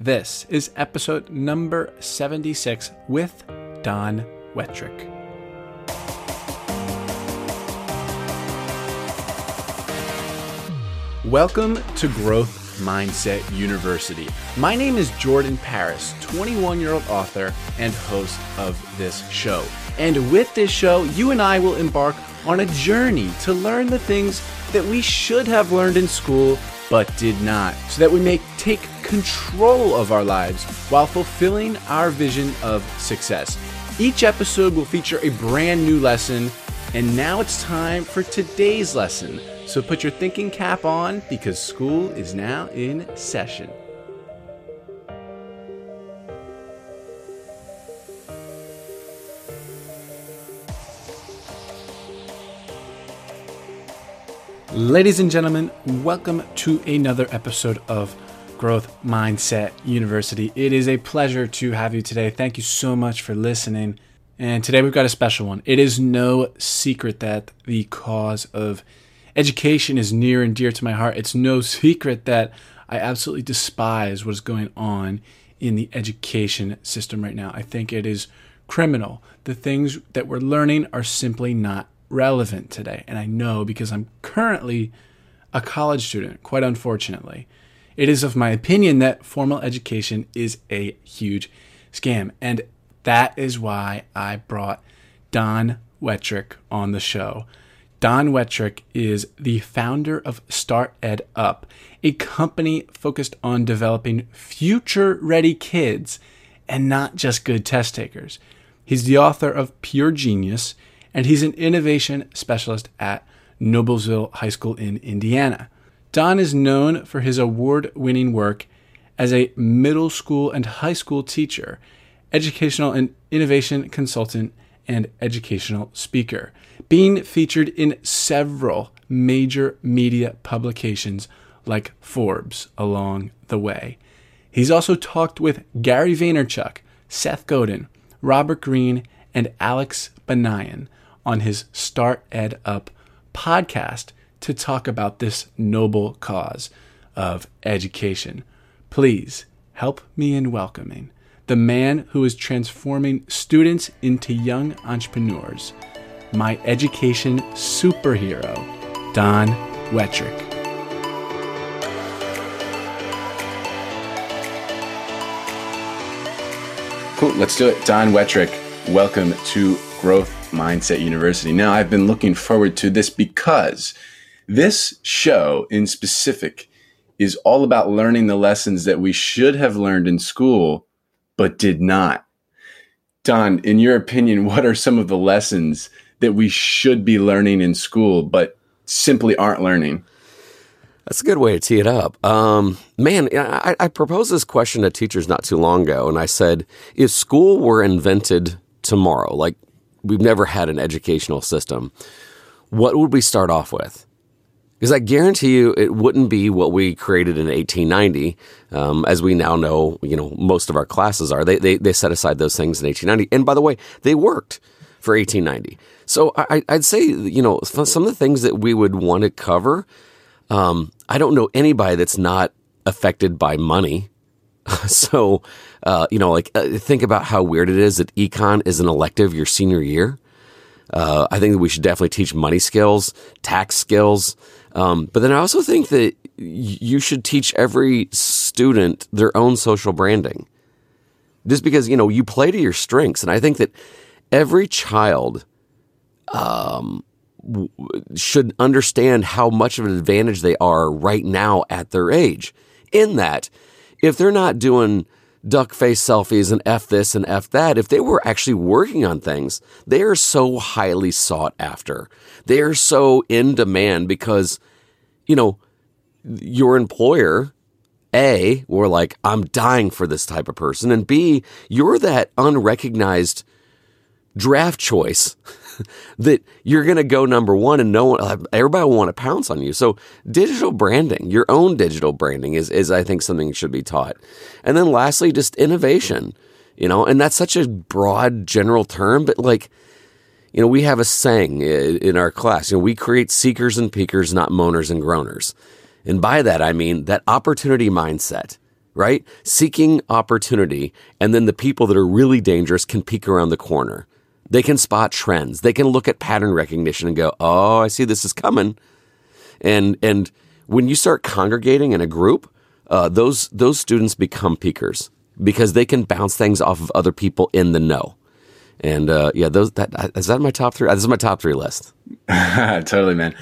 This is episode number 76 with Don Wettrick. Welcome to Growth Mindset University. My name is Jordan Paris, 21 year old author and host of this show. And with this show, you and I will embark on a journey to learn the things that we should have learned in school but did not, so that we may take control of our lives while fulfilling our vision of success. Each episode will feature a brand new lesson, and now it's time for today's lesson. So put your thinking cap on because school is now in session. Ladies and gentlemen, welcome to another episode of Growth Mindset University. It is a pleasure to have you today. Thank you so much for listening. And today we've got a special one. It is no secret that the cause of education is near and dear to my heart. It's no secret that I absolutely despise what is going on in the education system right now. I think it is criminal. The things that we're learning are simply not relevant today. And I know because I'm currently a college student, quite unfortunately. It is of my opinion that formal education is a huge scam. And that is why I brought Don Wettrick on the show. Don Wettrick is the founder of Start Ed Up, a company focused on developing future ready kids and not just good test takers. He's the author of Pure Genius and he's an innovation specialist at Noblesville High School in Indiana. Don is known for his award winning work as a middle school and high school teacher, educational and innovation consultant, and educational speaker, being featured in several major media publications like Forbes along the way. He's also talked with Gary Vaynerchuk, Seth Godin, Robert Greene, and Alex Banayan on his StartEdUp podcast to talk about this noble cause of education. Please help me in welcoming the man who is transforming students into young entrepreneurs, my education superhero, Don Wettrick. Cool, let's do it. Don Wettrick, welcome to Growth Mindset University. Now, I've been looking forward to this because this show in specific is all about learning the lessons that we should have learned in school but did not. Don, in your opinion, what are some of the lessons that we should be learning in school but simply aren't learning? That's a good way to tee it up. Um, man, I, I proposed this question to teachers not too long ago, and I said, if school were invented tomorrow, like we've never had an educational system, what would we start off with? Because I guarantee you, it wouldn't be what we created in 1890. Um, as we now know, you know, most of our classes are. They, they, they set aside those things in 1890. And by the way, they worked for 1890. So I, would say, you know, some of the things that we would want to cover, um, I don't know anybody that's not affected by money. so, uh, you know, like uh, think about how weird it is that econ is an elective your senior year. Uh, I think that we should definitely teach money skills, tax skills. Um, but then I also think that you should teach every student their own social branding. Just because, you know, you play to your strengths. And I think that every child um, w- should understand how much of an advantage they are right now at their age. In that, if they're not doing duck face selfies and F this and F that, if they were actually working on things, they are so highly sought after. They are so in demand because, you know, your employer, A, were like, I'm dying for this type of person. And B, you're that unrecognized draft choice that you're going to go number one and no one, uh, everybody will want to pounce on you. So digital branding, your own digital branding is, is I think something should be taught. And then lastly, just innovation, you know, and that's such a broad general term, but like, you know, we have a saying in our class, you know, we create seekers and peakers, not moaners and groaners. And by that, I mean that opportunity mindset right? Seeking opportunity. And then the people that are really dangerous can peek around the corner. They can spot trends. They can look at pattern recognition and go, "Oh, I see this is coming." And and when you start congregating in a group, uh, those those students become peakers because they can bounce things off of other people in the know. And uh, yeah, those that is that my top three. This is my top three list. totally, man.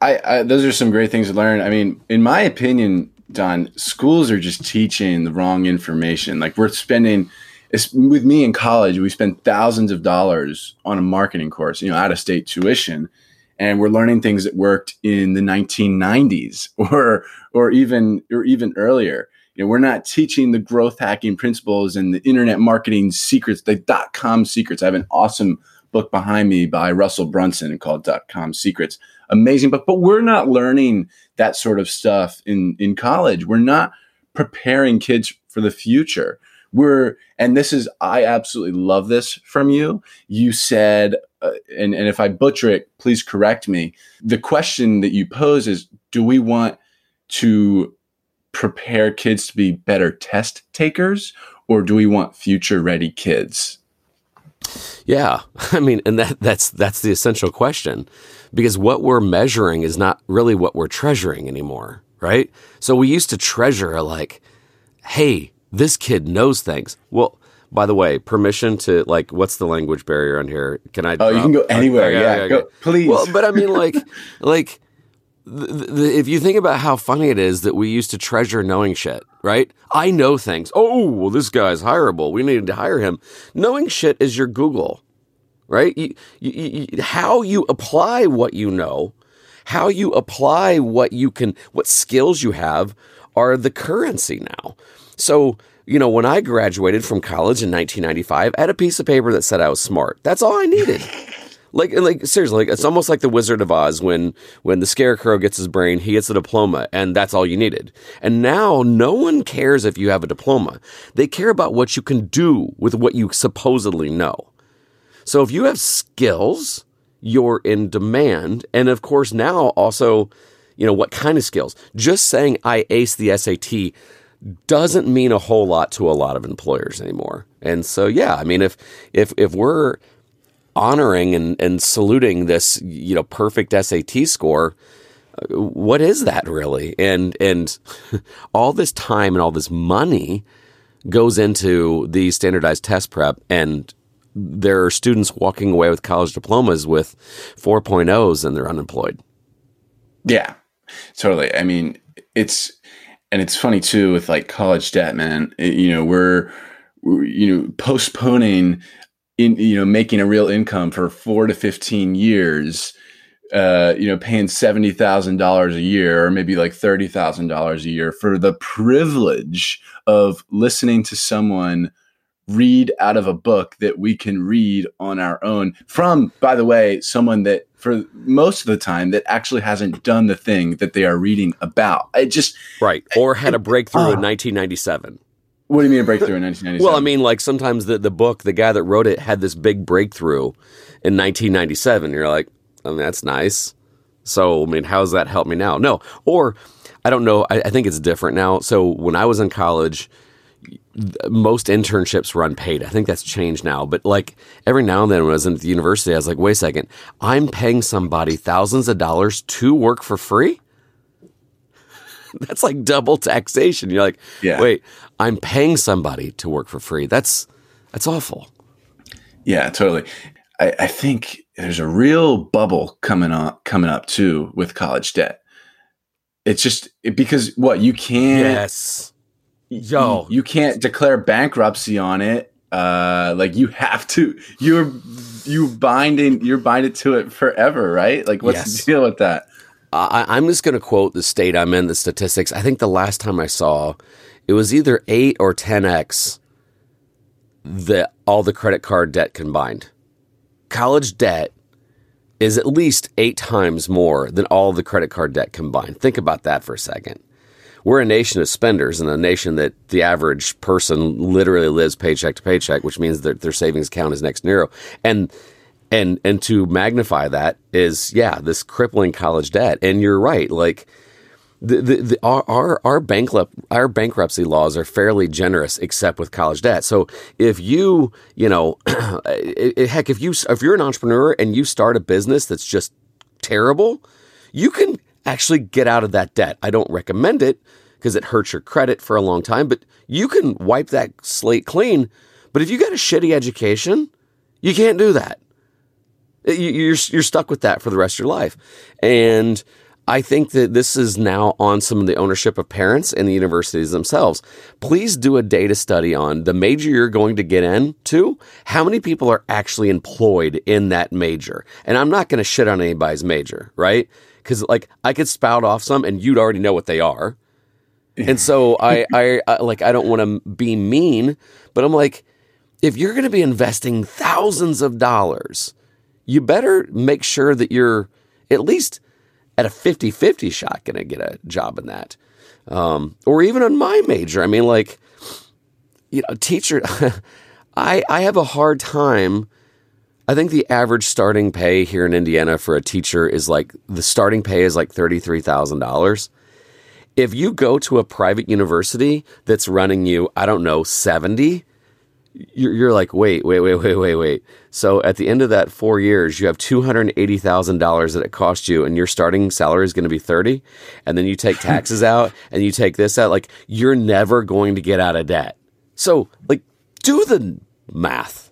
I, I those are some great things to learn. I mean, in my opinion, Don, schools are just teaching the wrong information. Like we're spending it's with me in college, we spent thousands of dollars on a marketing course, you know, out of state tuition, and we're learning things that worked in the 1990s or or even or even earlier. You know, we're not teaching the growth hacking principles and the internet marketing secrets, the dot com secrets. I have an awesome book behind me by Russell Brunson called Dot Com Secrets. Amazing book, but we're not learning that sort of stuff in in college. We're not preparing kids for the future we're and this is i absolutely love this from you. You said uh, and, and if i butcher it please correct me. The question that you pose is do we want to prepare kids to be better test takers or do we want future ready kids? Yeah i mean and that that's that's the essential question because what we're measuring is not really what we're treasuring anymore right? So we used to treasure like hey this kid knows things. Well, by the way, permission to like, what's the language barrier on here? Can I? Oh, drop? you can go anywhere. Okay, yeah, okay, go, please. Well, but I mean, like, like, the, the, if you think about how funny it is that we used to treasure knowing shit, right? I know things. Oh, well, this guy's hireable. We needed to hire him. Knowing shit is your Google, right? You, you, you, how you apply what you know, how you apply what you can, what skills you have, are the currency now. So, you know, when I graduated from college in 1995, I had a piece of paper that said I was smart. That's all I needed. like, like seriously, like it's almost like the Wizard of Oz when when the Scarecrow gets his brain, he gets a diploma, and that's all you needed. And now, no one cares if you have a diploma. They care about what you can do with what you supposedly know. So, if you have skills, you're in demand, and of course, now also, you know, what kind of skills? Just saying I ace the SAT doesn't mean a whole lot to a lot of employers anymore. And so, yeah, I mean, if if if we're honoring and, and saluting this, you know, perfect SAT score, uh, what is that really? And and all this time and all this money goes into the standardized test prep and there are students walking away with college diplomas with 4.0s and they're unemployed. Yeah, totally. I mean, it's and it's funny too with like college debt, man. It, you know, we're, we're, you know postponing in you know making a real income for four to fifteen years. Uh, you know, paying seventy thousand dollars a year, or maybe like thirty thousand dollars a year, for the privilege of listening to someone read out of a book that we can read on our own from, by the way, someone that for most of the time that actually hasn't done the thing that they are reading about. I just right or had a breakthrough uh, in 1997. What do you mean a breakthrough in 1997? Well, I mean, like sometimes the, the book, the guy that wrote it had this big breakthrough in 1997. You're like, I mean, that's nice. So, I mean, how does that help me now? No. Or, I don't know. I, I think it's different now. So, when I was in college, most internships run paid. I think that's changed now. But like every now and then when I was in the university, I was like, wait a second, I'm paying somebody thousands of dollars to work for free? that's like double taxation. You're like, yeah. wait, I'm paying somebody to work for free. That's that's awful. Yeah, totally. I, I think there's a real bubble coming up coming up too with college debt. It's just because what you can't yes yo, you, can't declare bankruptcy on it. Uh, like you have to, you're you binding, you're binded to it forever, right? Like, what's yes. the deal with that? Uh, I, am just going to quote the state I'm in, the statistics. I think the last time I saw, it was either eight or ten x the all the credit card debt combined. College debt is at least eight times more than all the credit card debt combined. Think about that for a second we're a nation of spenders and a nation that the average person literally lives paycheck to paycheck, which means that their savings account is next to zero. And and and to magnify that is yeah, this crippling college debt. And you're right, like the, the, the, our, our, our, bankrupt, our bankruptcy laws are fairly generous, except with college debt. So if you, you know, eh, eh, heck, if you, if you're an entrepreneur and you start a business that's just terrible, you can actually get out of that debt. I don't recommend it because it hurts your credit for a long time, but you can wipe that slate clean. But if you got a shitty education, you can't do that. You're, you're stuck with that for the rest of your life. And, I think that this is now on some of the ownership of parents and the universities themselves. Please do a data study on the major you're going to get into. How many people are actually employed in that major? And I'm not going to shit on anybody's major, right? Because like I could spout off some, and you'd already know what they are. And so I, I, I like I don't want to be mean, but I'm like, if you're going to be investing thousands of dollars, you better make sure that you're at least at a 50 50 shot going to get a job in that. Um, or even on my major. I mean, like, you know, teacher, I, I have a hard time. I think the average starting pay here in Indiana for a teacher is like the starting pay is like $33,000. If you go to a private university that's running you, I don't know, 70, you're, you're like, wait, wait, wait, wait, wait, wait. So at the end of that four years, you have two hundred eighty thousand dollars that it cost you, and your starting salary is going to be thirty, and then you take taxes out, and you take this out. Like you're never going to get out of debt. So like, do the math.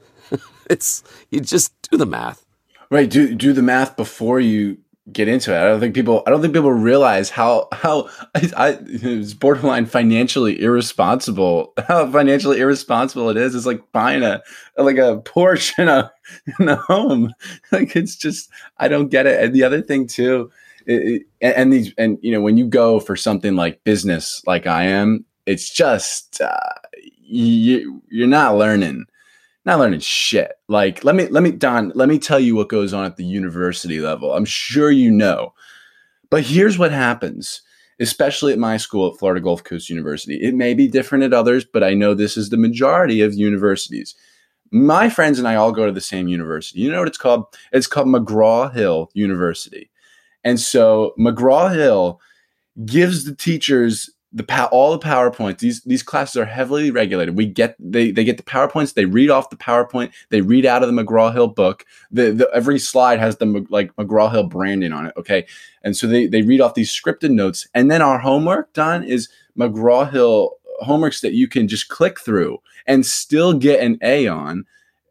it's you just do the math. Right. Do do the math before you get into it. I don't think people. I don't think people realize how how I, I it's borderline financially irresponsible. How financially irresponsible it is. It's like buying a like a Porsche in a in a home. Like it's just I don't get it. And the other thing too, it, it, and these and you know when you go for something like business, like I am, it's just uh, you you're not learning not learning shit. Like, let me, let me, Don, let me tell you what goes on at the university level. I'm sure you know. But here's what happens, especially at my school at Florida Gulf Coast University. It may be different at others, but I know this is the majority of universities. My friends and I all go to the same university. You know what it's called? It's called McGraw Hill University. And so McGraw Hill gives the teachers the all the powerpoints these these classes are heavily regulated. We get they they get the powerpoints they read off the powerpoint they read out of the mcgraw-hill book. The, the every slide has the like mcgraw-hill branding on it okay? And so they they read off these scripted notes and then our homework done is mcgraw-hill homeworks that you can just click through and still get an a on.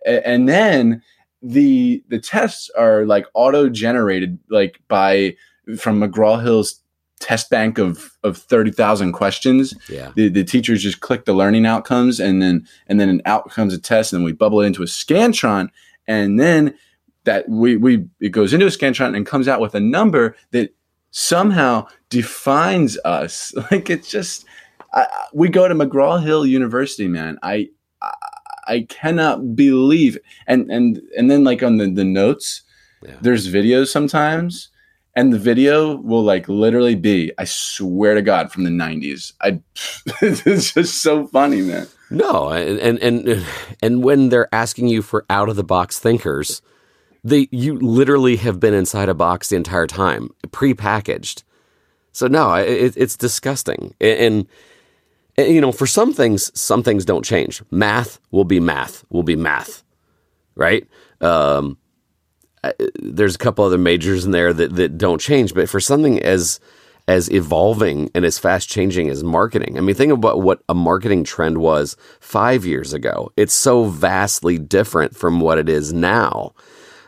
And then the the tests are like auto generated like by from mcgraw-hill's test bank of of 30,000 questions. Yeah. The, the teachers just click the learning outcomes and then and then an out comes a test and we bubble it into a Scantron and then that we we it goes into a Scantron and comes out with a number that somehow defines us. Like it's just I, we go to McGraw Hill University, man. I, I I cannot believe and and and then like on the the notes yeah. there's videos sometimes and the video will like literally be i swear to god from the 90s i it's just so funny man. No and and and when they're asking you for out of the box thinkers they you literally have been inside a box the entire time pre-packaged. So no it, it's disgusting. And, and you know for some things some things don't change. Math will be math will be math right? Um, there's a couple other majors in there that, that don't change, but for something as as evolving and as fast changing as marketing. I mean, think about what a marketing trend was five years ago. It's so vastly different from what it is now.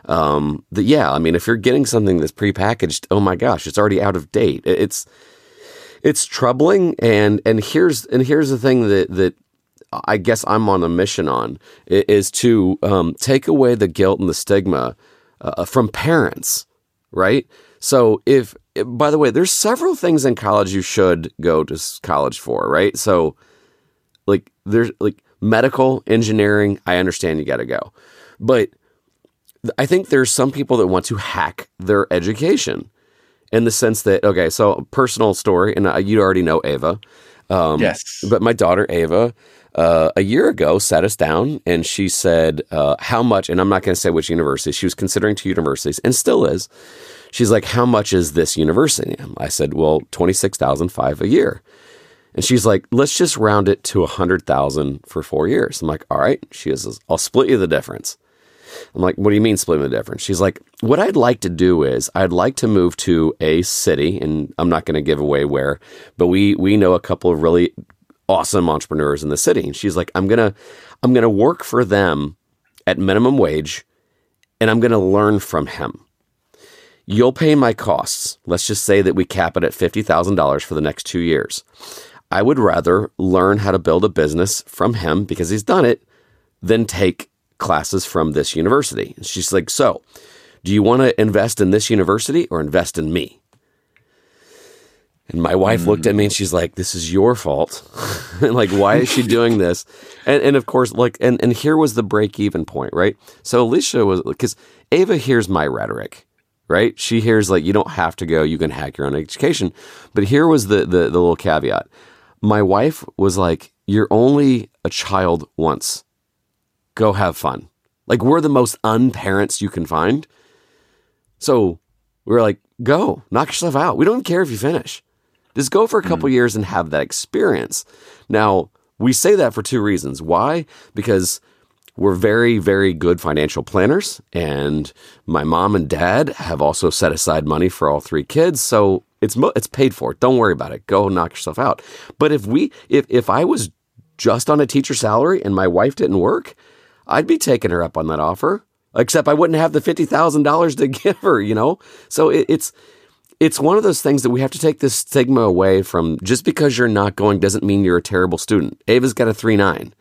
Um, that yeah, I mean, if you're getting something that's prepackaged, oh my gosh, it's already out of date. It's it's troubling. And and here's and here's the thing that that I guess I'm on a mission on is to um, take away the guilt and the stigma uh, from parents, right? So if, by the way, there's several things in college you should go to college for, right? So like there's like medical engineering, I understand you got to go. But I think there's some people that want to hack their education in the sense that okay, so personal story, and you already know Ava. Um, yes. But my daughter Ava, uh, a year ago sat us down and she said, uh, How much, and I'm not going to say which university, she was considering two universities and still is. She's like, How much is this university? I said, Well, 26,005 a year. And she's like, Let's just round it to 100,000 for four years. I'm like, All right. She says, I'll split you the difference. I'm like, what do you mean splitting the difference? She's like, what I'd like to do is I'd like to move to a city, and I'm not going to give away where, but we we know a couple of really awesome entrepreneurs in the city. And she's like, I'm gonna I'm gonna work for them at minimum wage, and I'm gonna learn from him. You'll pay my costs. Let's just say that we cap it at fifty thousand dollars for the next two years. I would rather learn how to build a business from him because he's done it than take classes from this university. She's like, So, do you want to invest in this university or invest in me? And my wife mm. looked at me and she's like, This is your fault. like, why is she doing this? And, and of course, like, and, and here was the break even point, right? So Alicia was, because Ava hears my rhetoric, right? She hears, like, you don't have to go, you can hack your own education. But here was the, the, the little caveat. My wife was like, You're only a child once go have fun. Like we're the most unparents you can find. So we're like, go, knock yourself out. We don't care if you finish. Just go for a couple mm. years and have that experience. Now, we say that for two reasons. Why? Because we're very, very good financial planners, and my mom and dad have also set aside money for all three kids. So it's it's paid for. Don't worry about it. Go knock yourself out. But if we, if if I was just on a teacher salary and my wife didn't work, I'd be taking her up on that offer. Except I wouldn't have the fifty thousand dollars to give her, you know. So it, it's it's one of those things that we have to take this stigma away from. Just because you're not going doesn't mean you're a terrible student. Ava's got a three nine,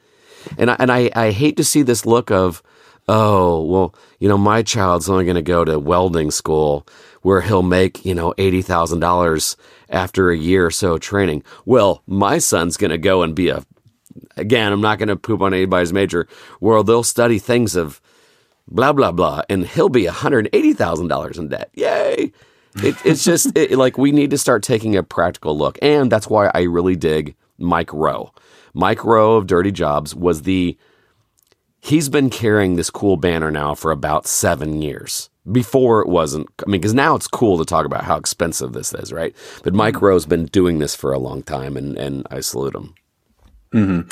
and I, and I, I hate to see this look of oh well you know my child's only going to go to welding school where he'll make you know eighty thousand dollars after a year or so training. Well, my son's going to go and be a again, I'm not going to poop on anybody's major, where they'll study things of blah, blah, blah, and he'll be $180,000 in debt. Yay! It, it's just it, like we need to start taking a practical look. And that's why I really dig Mike Rowe. Mike Rowe of Dirty Jobs was the, he's been carrying this cool banner now for about seven years. Before it wasn't, I mean, because now it's cool to talk about how expensive this is, right? But Mike mm-hmm. Rowe's been doing this for a long time, and, and I salute him. Mm-hmm.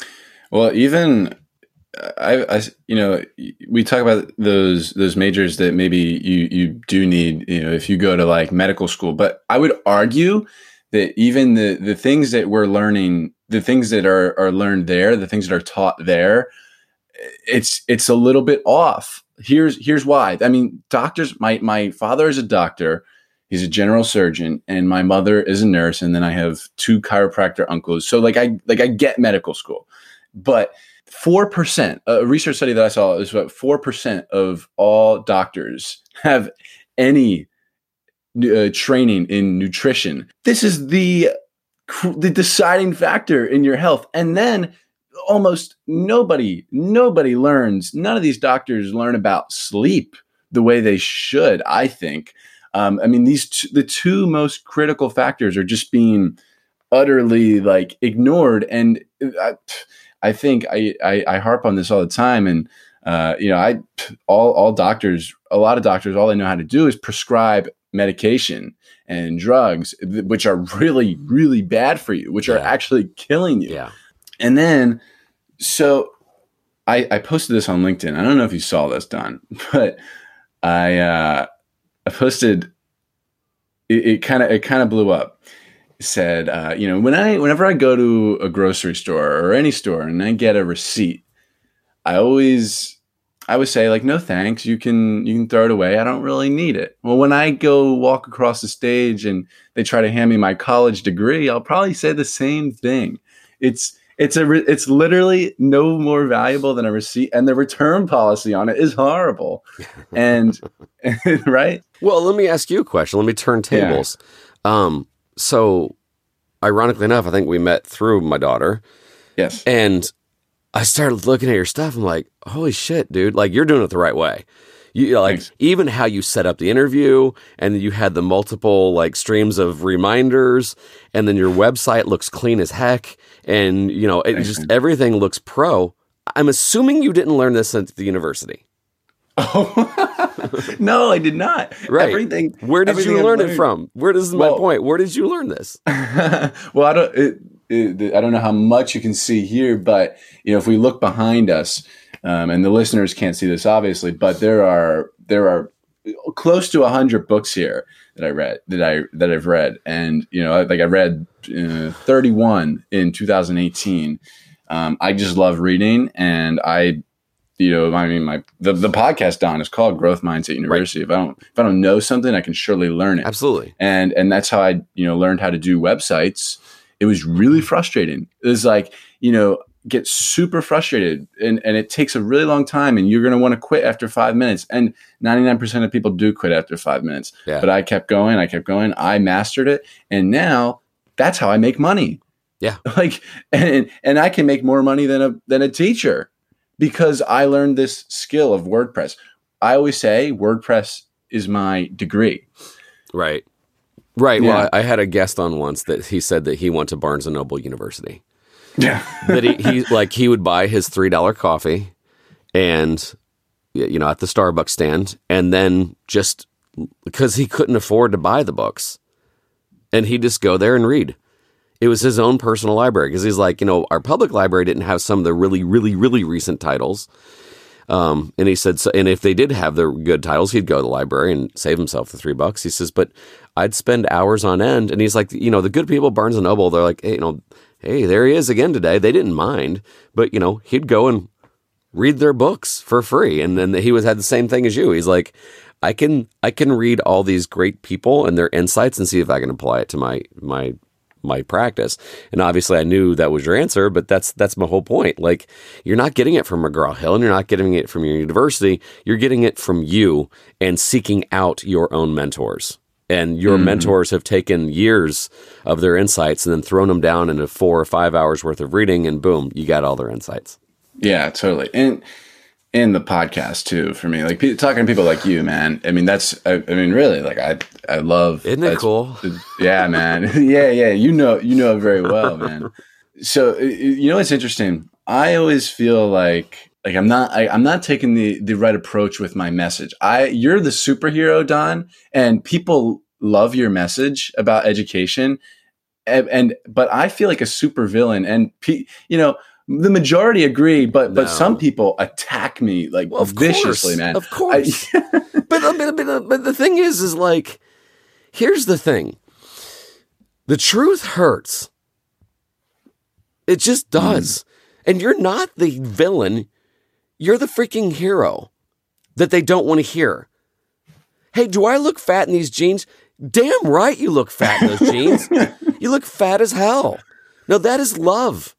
Well, even I, I, you know, we talk about those those majors that maybe you you do need, you know, if you go to like medical school. But I would argue that even the the things that we're learning, the things that are are learned there, the things that are taught there, it's it's a little bit off. Here's here's why. I mean, doctors. My my father is a doctor He's a general surgeon, and my mother is a nurse, and then I have two chiropractor uncles. So like I like I get medical school, but four percent. A research study that I saw is about four percent of all doctors have any uh, training in nutrition. This is the the deciding factor in your health, and then almost nobody nobody learns. None of these doctors learn about sleep the way they should. I think um, I mean, these t- the two most critical factors are just being utterly like ignored, and uh, I, think I, I, I harp on this all the time, and uh, you know, I all all doctors, a lot of doctors, all they know how to do is prescribe medication and drugs, which are really really bad for you, which yeah. are actually killing you. Yeah, and then so I, I posted this on LinkedIn. I don't know if you saw this, Don, but I. Uh, I posted. It kind of it kind of blew up. Said, uh, you know, when I whenever I go to a grocery store or any store and I get a receipt, I always I would say like, no thanks, you can you can throw it away. I don't really need it. Well, when I go walk across the stage and they try to hand me my college degree, I'll probably say the same thing. It's it's a re- it's literally no more valuable than a receipt, and the return policy on it is horrible. And right. Well, let me ask you a question. Let me turn tables. Yeah. Um, so, ironically enough, I think we met through my daughter. Yes. And I started looking at your stuff. I'm like, holy shit, dude! Like you're doing it the right way. You like Thanks. even how you set up the interview, and you had the multiple like streams of reminders, and then your website looks clean as heck, and you know, it Thanks, just man. everything looks pro. I'm assuming you didn't learn this at the university, no, I did not. right? Everything. Where did everything you learn it from? Where does my Well- point? Where did you learn this? well, I don't. It, it, I don't know how much you can see here, but you know, if we look behind us, um, and the listeners can't see this obviously, but there are there are close to a hundred books here that I read that I that I've read, and you know, like I read uh, thirty one in 2018. Um, I just love reading, and I. You know, I mean, my the, the podcast Don is called Growth Mindset University. If I don't if I don't know something, I can surely learn it Absolutely. and and that's how I you know learned how to do websites. It was really frustrating. It was like you know get super frustrated and and it takes a really long time and you're going to want to quit after 5 minutes and 99% of people do quit after 5 minutes. Yeah. But I kept going, I kept going, I mastered it and now that's how I make money. Yeah. Like and and I can make more money than a than a teacher because I learned this skill of WordPress. I always say WordPress is my degree. Right. Right. Yeah. Well, I, I had a guest on once that he said that he went to Barnes and Noble University. Yeah. that he, he like he would buy his three dollar coffee and you know at the Starbucks stand and then just because he couldn't afford to buy the books and he'd just go there and read. It was his own personal library because he's like, you know, our public library didn't have some of the really, really, really recent titles. Um, and he said, so, and if they did have the good titles, he'd go to the library and save himself the three bucks. He says, but I'd spend hours on end. And he's like, you know, the good people, Barnes and Noble, they're like, hey, you know, hey, there he is again today. They didn't mind, but you know, he'd go and read their books for free. And then he was had the same thing as you. He's like, I can I can read all these great people and their insights and see if I can apply it to my my my practice. And obviously I knew that was your answer, but that's that's my whole point. Like you're not getting it from McGraw Hill and you're not getting it from your university. You're getting it from you and seeking out your own mentors. And your mm-hmm. mentors have taken years of their insights and then thrown them down into four or five hours worth of reading, and boom, you got all their insights. Yeah, totally. And and the podcast too for me. Like pe- talking to people like you, man. I mean, that's I, I mean, really, like I I love. Isn't it cool? Yeah, man. yeah, yeah. You know, you know it very well, man. So uh, you know what's interesting? I always feel like like I'm not I, I'm not taking the the right approach with my message. I you're the superhero, Don, and people love your message about education. And, and but I feel like a supervillain, and pe- you know the majority agree, but No. but some people attack me like Well, of viciously, course, man. Of course. Uh, but, but, but, but the thing is, is like, here's the thing the truth hurts. It just hmm. does. And you're not the villain, you're the freaking hero that they don't want to hear. Hey, do I look fat in these jeans? Damn right you look fat in those jeans. You look fat as hell. No, that is love.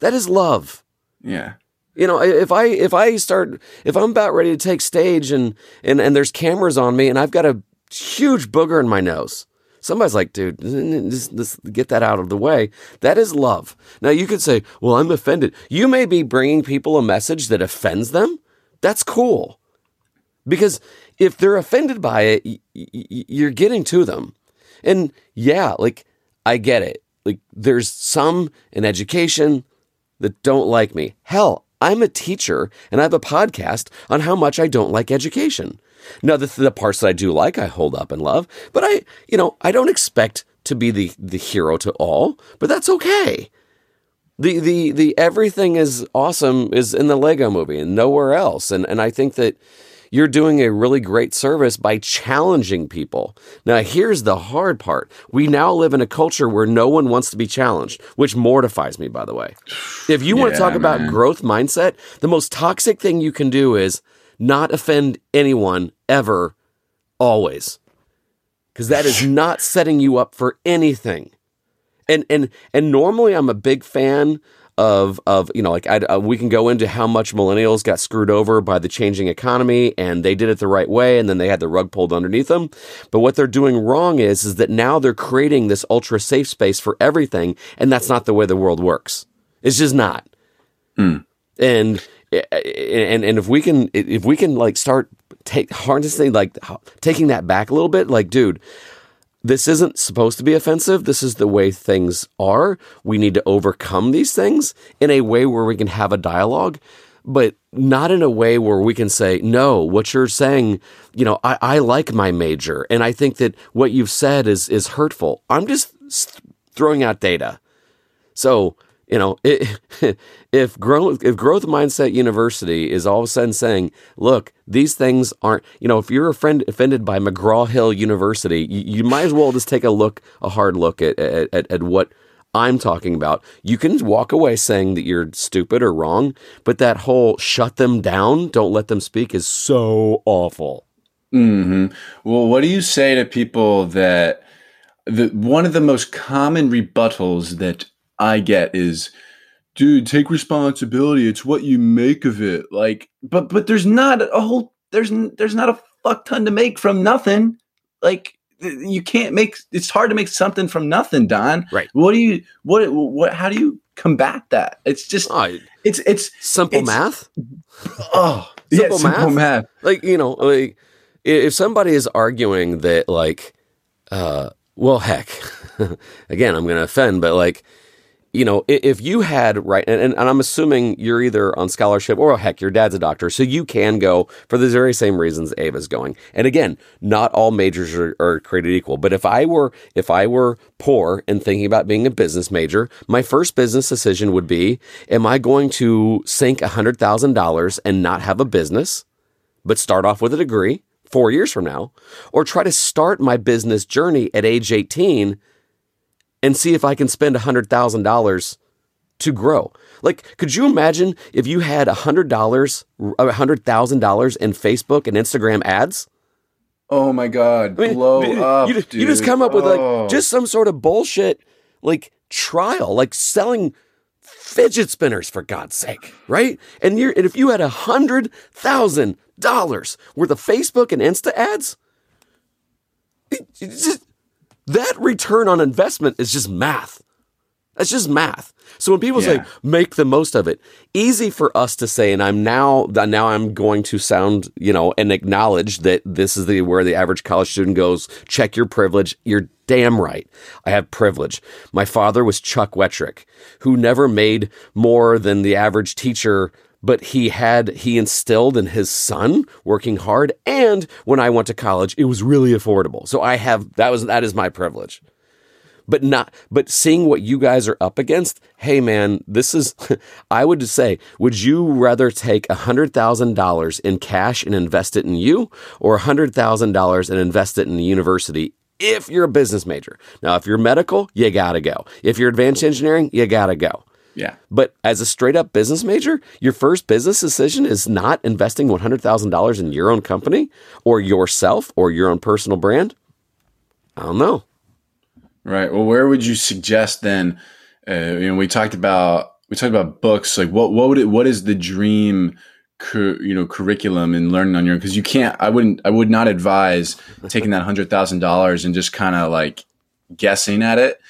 That is love. yeah, You know, if I if I start if I'm about ready to take stage and and and there's cameras on me and I've got a huge booger in my nose. Somebody's like, dude, just, just get that out of the way. That is love. Now you could say, well, I'm offended. You may be bringing people a message that offends them. That's cool. Because if they're offended by it, you're getting to them. And yeah, like I get it. Like there's some in education that don't like me. Hell, I'm a teacher and I have a podcast on how much I don't like education. Now, the, the parts that I do like, I hold up and love, but I, you know, I don't expect to be the, the hero to all, but that's okay. The, the, the everything is awesome is in the Lego movie and nowhere else. And, and I think that you're doing a really great service by challenging people. Now, here's the hard part. We now live in a culture where no one wants to be challenged, which mortifies me, by the way. If you want to Yeah, talk about growth mindset, the most toxic thing you can do is not offend anyone ever, always. Because that is not setting you up for anything and and and normally I'm a big fan of of you know like I, uh, we can go into how much millennials got screwed over by the changing economy and they did it the right way and then they had the rug pulled underneath them. But what they're doing wrong is is that now they're creating this ultra safe space for everything and that's not the way the world works. It's just not. Hmm. And eh, eh, and and if we can if we can like start take harnessing like taking that back a little bit like dude this isn't supposed to be offensive. This is the way things are. We need to overcome these things in a way where we can have a dialogue, but not in a way where we can say, no, what you're saying, you know, I, I like my major. And I think that what you've said is, is hurtful. I'm just throwing out data. So you know, it, if growth if growth mindset university is all of a sudden saying, look, these things aren't, you know, if you're a friend offended by McGraw Hill University, you, you might as well just take a look, a hard look at, at, at what I'm talking about. You can walk away saying that you're stupid or wrong, but that whole shut them down, don't let them speak is so awful. hmm Well, what do you say to people that the one of the most common rebuttals that I get is, dude, take responsibility. It's what you make of it. Like, but but there's not a whole there's there's not a fuck ton to make from nothing. Like you can't make it's hard to make something from nothing, Don. Right. What do you what what how do you combat that? It's just oh, it's it's simple it's, math. Oh, simple, yeah, simple math? math. Like, you know, like if somebody is arguing that like uh well heck again i'm going to offend but like you know, if you had right, and, and, I'm assuming you're either on scholarship or oh, heck, your dad's a doctor, so you can go for the very same reasons Ava's going. And again, not all majors are, are created equal. But if I were if I were poor and thinking about being a business major, my first business decision would be: Am I going to sink hundred thousand dollars and not have a business, but start off with a degree four years from now, or try to start my business journey at age 18? And see if I can spend $100,000 to grow. Like, could you imagine if you had $100, $100,000 in Facebook and Instagram ads? Oh my God. I mean, blow you, up. You, you, just come up with oh. like just some sort of bullshit like trial, like selling fidget spinners for God's sake, right? And you're and if you had a hundred thousand dollars worth of Facebook and Insta ads, just that return on investment is just math. That's just math. So when people yeah. say make the most of it, easy for us to say, and I'm now now I'm going to sound you know and acknowledge that this is the where the average college student goes. Check your privilege. You're damn right. I have privilege. My father was Chuck Wettrick, who never made more than the average teacher but he had he instilled in his son working hard. And when i went to college it was really affordable. So i have that was that is my privilege. But not but seeing what you guys are up against hey man this is i would say would you rather take $100000 in cash and invest it in you or $100000 and invest it in the university if you're a business major? Now if you're medical you gotta go. If you're advanced engineering you gotta go yeah. But as a straight up business major, your first business decision is not investing $100,000 in your own company or yourself or your own personal brand. I don't know. Right. Well, where would you suggest then? Uh, you know, we talked about we talked about books. Like, what what would it? What is the dream? Cu- you know, curriculum and learning on your own because you can't. I wouldn't. I would not advise taking that hundred thousand dollars and just kind of like guessing at it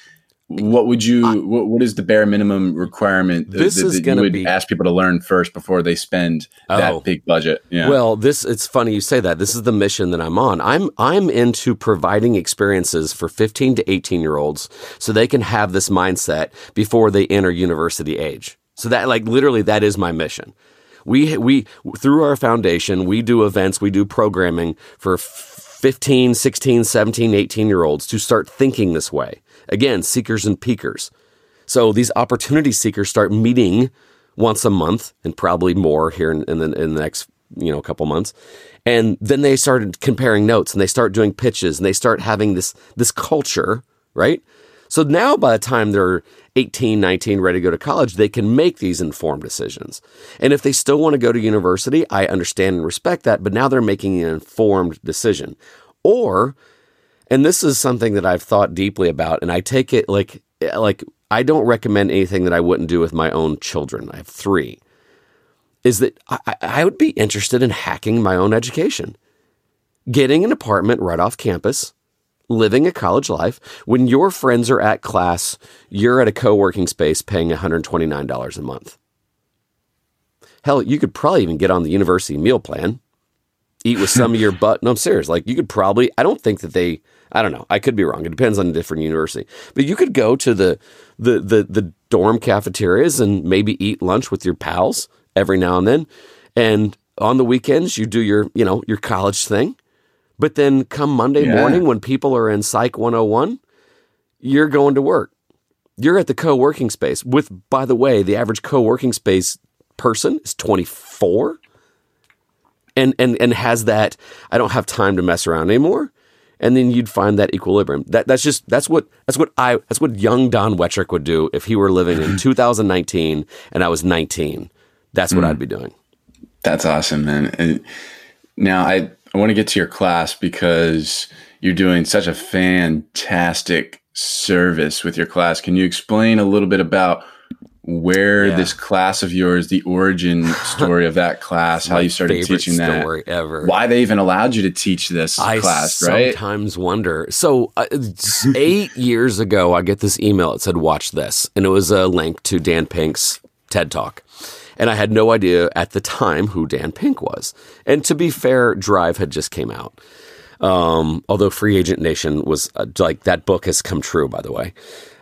what would you what, what is the bare minimum requirement that, this that, is going to be ask people to learn first before they spend oh. that big budget? Yeah. well this it's funny you say that. This is the mission that i'm on. I'm i'm into providing experiences for 15 to 18 year olds so they can have this mindset before they enter university age. So that like literally that is my mission. We we through our foundation we do events we do programming for 15 16 17 18 year olds to start thinking this way Again, seekers and peakers. So these opportunity seekers start meeting once a month and probably more here in, in, the, in the next you know couple months. And then they started comparing notes and they start doing pitches and they start having this this culture right? So now by the time they're 18 19 ready to go to college they can make these informed decisions. And if they still want to go to university i understand and respect that but now they're making an informed decision. Or and this is something that I've thought deeply about, and I take it like eh, like I don't recommend anything that I wouldn't do with my own children. I have three. Is that I, I would be interested in hacking my own education, getting an apartment right off campus, living a college life. When your friends are at class, you're at a co working space paying $129 a month. Hell, you could probably even get on the university meal plan eat with some of your butt. No, I'm serious. Like you could probably. I don't think that they. I don't know. I could be wrong. It depends on a different university. But you could go to the the the the dorm cafeterias and maybe eat lunch with your pals every now and then. And on the weekends, you do your you know your college thing. But then come Monday Yeah. morning when people are in Psych 101, you're going to work. You're at the co-working space with, by the way, the average co-working space person is 24 and, and, and has that, I don't have time to mess around anymore. And then you'd find that equilibrium. That, that's just, that's what, that's what I, that's what young Don Wettrick would do if he were living in 2019 and I was 19. That's what hmm. I'd be doing. That's awesome, man. And now I, I want to get to your class because you're doing such a fantastic service with your class. Can you explain a little bit about where Yeah. this class of yours, the origin story of that class, how you started teaching that, story ever. why they even allowed you to teach this I class, right? sometimes wonder. So, uh, eight years ago, I get this email. It said, "Watch this," and it was a link to Dan Pink's TED Talk. And I had no idea at the time who Dan Pink was. And to be fair, Drive had just came out. Um, although Free Agent Nation was uh, like that book has come true, by the way,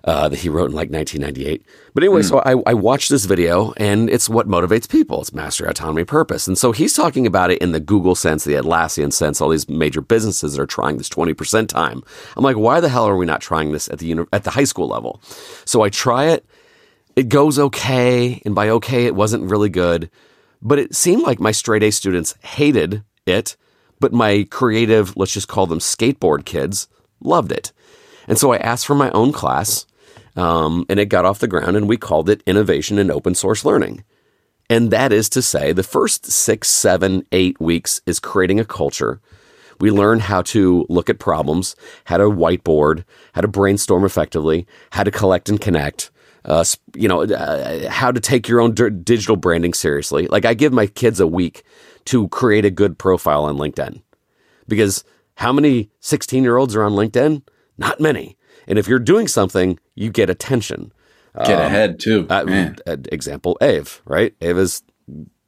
uh, that he wrote in like 1998. But anyway, so I, I watched this video and it's what motivates people. It's mastery, autonomy, purpose. And so he's talking about it in the Google sense, the Atlassian sense, all these major businesses that are trying this 20% time. I'm like, why the hell are we not trying this at the, uni- at the high school level? So I try it. It goes okay. And by okay, it wasn't really good. But it seemed like my straight A students hated it, but my creative, let's just call them skateboard kids, loved it. And so I asked for my own class, um, and it got off the ground, and we called it Innovation in Open Source Learning. And that is to say, the first six, seven, eight weeks is creating a culture. We learn how to look at problems, how to whiteboard, how to brainstorm effectively, how to collect and connect, uh, you know, uh, how to take your own d- digital branding seriously. Like I give my kids a week to create a good profile on LinkedIn because how many 16 year olds are on LinkedIn? Not many. And if you're doing something, you get attention. Get ahead too, Uh, uh, example, Ave, right? Ave is,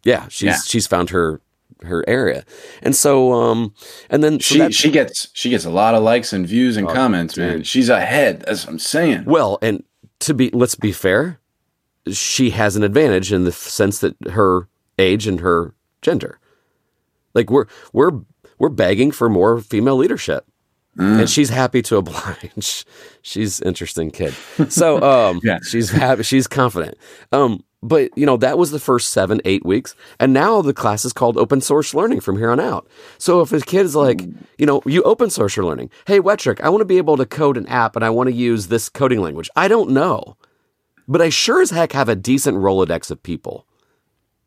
yeah, she's Yeah. she's found her her area, and so um, and then so She that- she gets she gets a lot of likes and views Oh, and comments, man. She's ahead. That's what I'm saying. well, and to be let's be fair, she has an advantage in the sense that her age and her gender, like we're we're we're begging for more female leadership. Mm. And she's happy to oblige. She's an interesting kid. So um Yeah. she's happy she's confident. Um but you know that was the first seven eight weeks and now the class is called open source learning from here on out so if a kid is like you know you open source your learning hey Wettrick i want to be able to code an app and i want to use this coding language i don't know but i sure as heck have a decent rolodex of people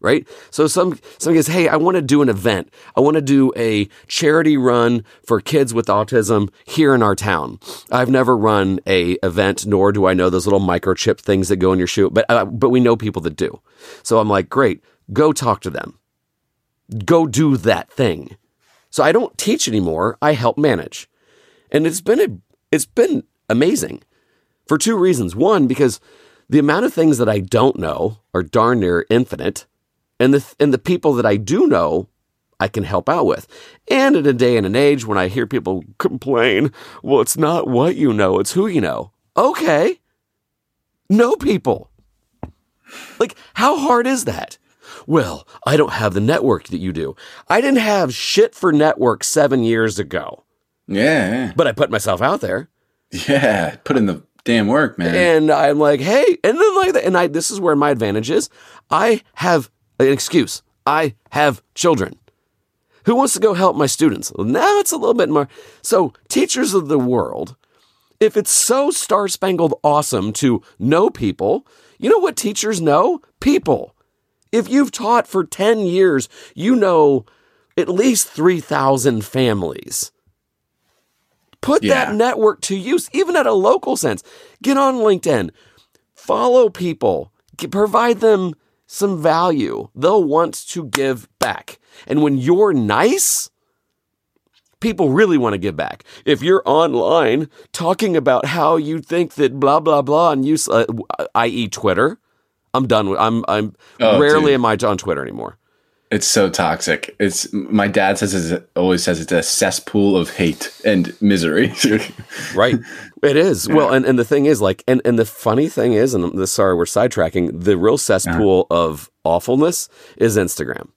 right? So some some goes, hey, I want to do an event. I want to do a charity run for kids with autism here in our town. I've never run a event, nor do I know those little microchip things that go in your shoe, but uh, but we know people that do. So I'm like, great, go talk to them. Go do that thing. So I don't teach anymore. I help manage, and it's been a it's been amazing for two reasons. One, because the amount of things that I don't know are darn near infinite, and the and the people that I do know, I can help out with. And in a day and an age when I hear people complain, well, it's not what you know, it's who you know. Okay, know people. Like, how hard is that? Well, I don't have the network that you do. I didn't have shit for network seven years ago, Yeah, but I put myself out there. yeah, yeah. Put in the damn work, man. And I'm like, hey, and then like that, and I this is where my advantage is. I have an excuse. I have children. Who wants to go help my students? Well, now it's a little bit more. So, teachers of the world, if it's so star spangled awesome to know people, you know what teachers know? People. If you've taught for 10 years, you know at least 3,000 families. Put Yeah. that network to use, even at a local sense. Get on LinkedIn, follow people, provide them some value. They'll want to give back. And when you're nice, people really want to give back. If you're online talking about how you think that blah blah blah and use, uh, i.e., Twitter, I'm done with. I'm I'm Oh, rarely dude. am I on Twitter anymore. It's so toxic. It's my dad says it always says it's a cesspool of hate and misery. right. It is. Yeah. Well, and, and the thing is, like, and, and the funny thing is, and the, sorry, we're sidetracking. The real cesspool uh-huh. of awfulness is Instagram.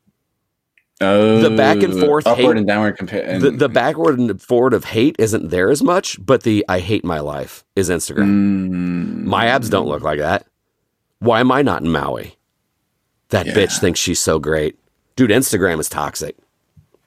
Oh, the back and forth, upward hate, and downward compare. The, the backward and forward of hate isn't there as much, but the I hate my life is Instagram. Mm, my abs don't look like that. Why am I not in Maui? That yeah. bitch thinks she's so great, dude. Instagram is toxic.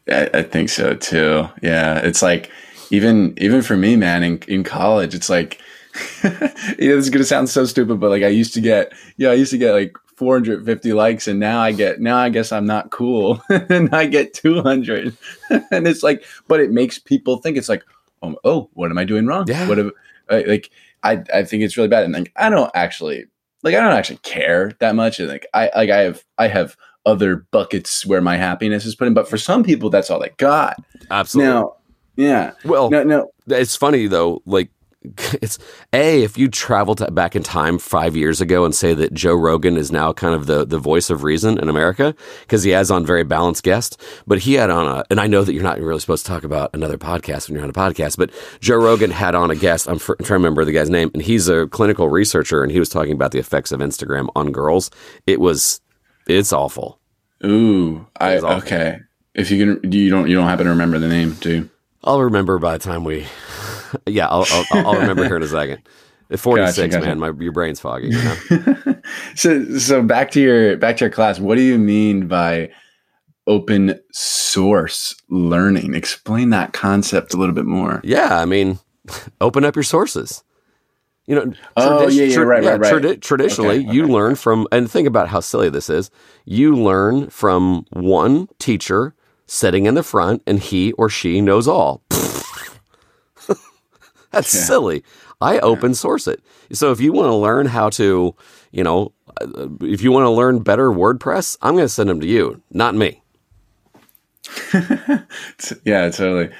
I, I think so too. Yeah, it's like even even for me, man. In in college, it's like you know, this is gonna sound so stupid, but like I used to get, yeah, I used to get like 450 likes and now I get now I guess I'm not cool and I get 200 and it's like but it makes people think it's like oh, oh what am I doing wrong yeah. what have, like I I think it's really bad and like I don't actually like I don't actually care that much and like I like I have I have other buckets where my happiness is put in but for some people that's all they got absolutely now yeah well no no it's funny though like it's a if you travel to back in time five years ago and say that Joe Rogan is now kind of the the voice of reason in America because he has on very balanced guests, but he had on a and I know that you're not really supposed to talk about another podcast when you're on a podcast, but Joe Rogan had on a guest. I'm, trying to remember the guy's name, and he's a clinical researcher, and he was talking about the effects of Instagram on girls. It was it's awful. Ooh, I okay. If you can, you don't you don't happen to remember the name, do you? I'll remember by the time we yeah, I'll, I'll, I'll, remember here in a second. At 46, gotcha, gotcha. man, my, your brain's foggy. You know? so, so back to your back to your class. What do you mean by open source learning? Explain that concept a little bit more. Yeah, I mean, open up your sources. You know, oh yeah, yeah, right, yeah, right, right. Tradi- traditionally, okay, you learn from, and think about how silly this is. You learn from one teacher sitting in the front, and he or she knows all. That's yeah. silly. I open source it. So if you want to learn how to, you know, uh, if you want to learn better WordPress, I'm going to send them to you, not me. yeah, totally.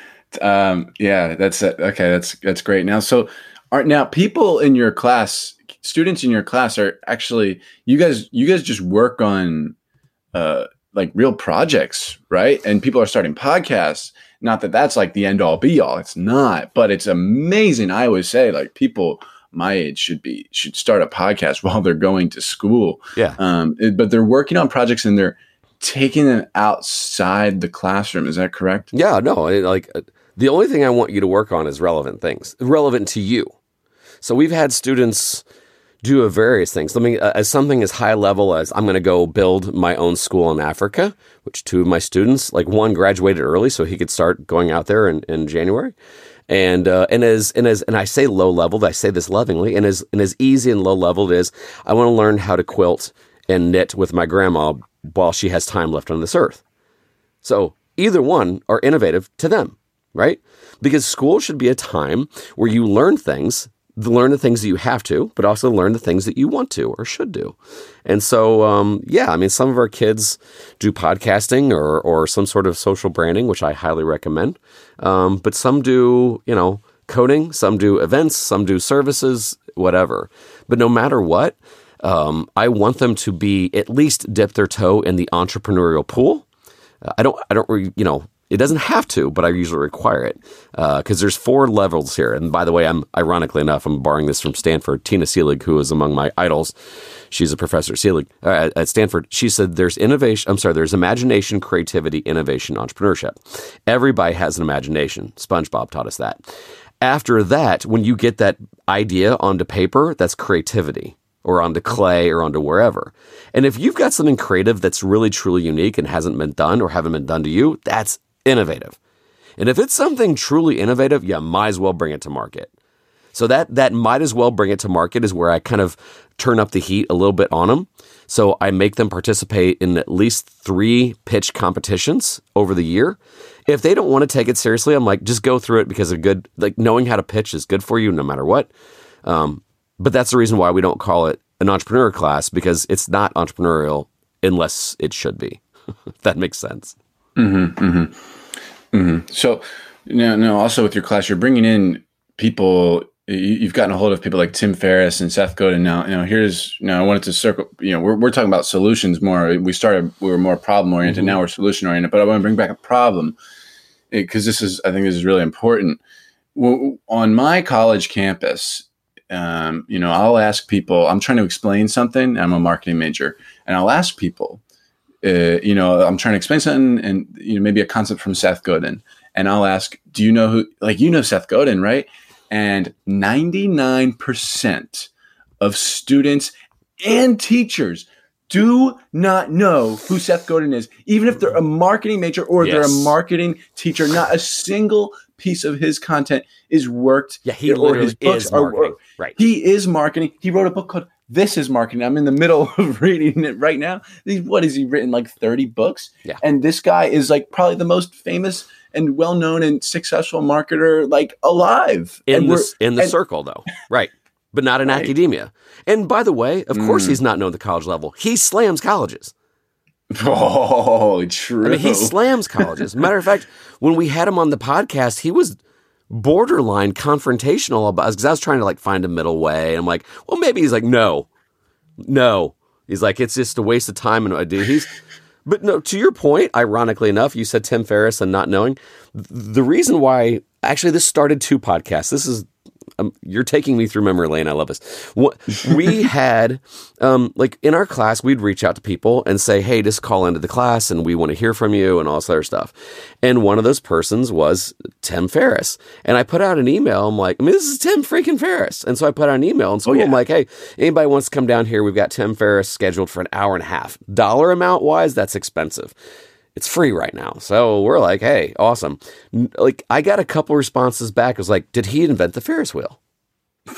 Um, yeah, that's it. okay. That's that's great. Now, so are now people in your class, students in your class are actually you guys. You guys just work on uh, like real projects, right? And people are starting podcasts not that that's like the end all be all. It's not, but it's amazing. I always say like people my age should be should start a podcast while they're going to school. Yeah. Um, it, but they're working on projects and they're taking them outside the classroom. Is that correct? Yeah. No. Like uh, the only thing I want you to work on is relevant things, relevant to you. So we've had students do various things. Let me, uh, as something as high level as I'm going to go build my own school in Africa, which two of my students, like one graduated early so he could start going out there in, in January. And, uh, and as, and as, and I say low level, I say this lovingly, and as, and as easy and low level it is, I want to learn how to quilt and knit with my grandma while she has time left on this earth. So either one are innovative to them, right? Because school should be a time where you learn things learn the things that you have to, but also learn the things that you want to or should do. And so, um, yeah, I mean, some of our kids do podcasting or, or some sort of social branding, which I highly recommend. Um, but some do, you know, coding, some do events, some do services, whatever. But no matter what, um, I want them to be at least dip their toe in the entrepreneurial pool. I don't, I don't, you know, it doesn't have to, but I usually require it because uh, there's four levels here. And by the way, I'm ironically enough, I'm borrowing this from Stanford. Tina Seelig, who is among my idols, she's a professor Seelig uh, at Stanford. She said there's innovation. I'm sorry, there's imagination, creativity, innovation, entrepreneurship. Everybody has an imagination. SpongeBob taught us that. After that, when you get that idea onto paper, that's creativity or onto clay or onto wherever. And if you've got something creative that's really truly unique and hasn't been done or haven't been done to you, that's innovative. And if it's something truly innovative, you might as well bring it to market. So that that might as well bring it to market is where I kind of turn up the heat a little bit on them. So I make them participate in at least three pitch competitions over the year. If they don't want to take it seriously, I'm like, just go through it because a good like knowing how to pitch is good for you no matter what. Um, but that's the reason why we don't call it an entrepreneur class because it's not entrepreneurial unless it should be. that makes sense. Mm-hmm, mm-hmm. Mm-hmm. So, no, no. Also, with your class, you're bringing in people you've gotten a hold of people like Tim Ferriss and Seth Godin. Now, you know, here's you know, I wanted to circle. You know, we're we're talking about solutions more. We started we were more problem oriented. Mm-hmm. Now we're solution oriented. But I want to bring back a problem because this is I think this is really important. Well, on my college campus, um, you know, I'll ask people. I'm trying to explain something. I'm a marketing major, and I'll ask people. Uh, you know, I'm trying to explain something, and you know, maybe a concept from Seth Godin, and I'll ask, "Do you know who? Like, you know Seth Godin, right?" And 99% of students and teachers do not know who Seth Godin is, even if they're a marketing major or yes. they're a marketing teacher. Not a single piece of his content is worked. Yeah, he or his books is marketing. Are, right. He is marketing. He wrote a book called This Is Marketing. I'm in the middle of reading it right now. What has he written? Like 30 books? Yeah. And this guy is like probably the most famous and well known and successful marketer like alive. In and the, in the and, circle though. Right. But not in right. academia. And by the way, of mm. course he's not known at the college level. He slams colleges. Oh, true. I mean, he slams colleges. Matter of fact, when we had him on the podcast, he was borderline confrontational about because I was trying to like find a middle way. I'm like, well, maybe he's like, no, no. He's like, it's just a waste of time. And I do. he's but no, to your point, ironically enough, you said Tim Ferriss and not knowing. The reason why, actually, this started two podcasts. This is um, you're taking me through memory lane. I love this. What, we had, um, like in our class, we'd reach out to people and say, "Hey, just call into the class, and we want to hear from you, and all this other stuff." And one of those persons was Tim Ferriss. And I put out an email. I'm like, I mean, this is Tim freaking Ferriss. And so I put out an email, and so oh, yeah. I'm like, "Hey, anybody wants to come down here? We've got Tim Ferriss scheduled for an hour and a half. Dollar amount wise, that's expensive." It's free right now. So we're like, hey, awesome. Like I got a couple responses back. I was like, did he invent the Ferris wheel?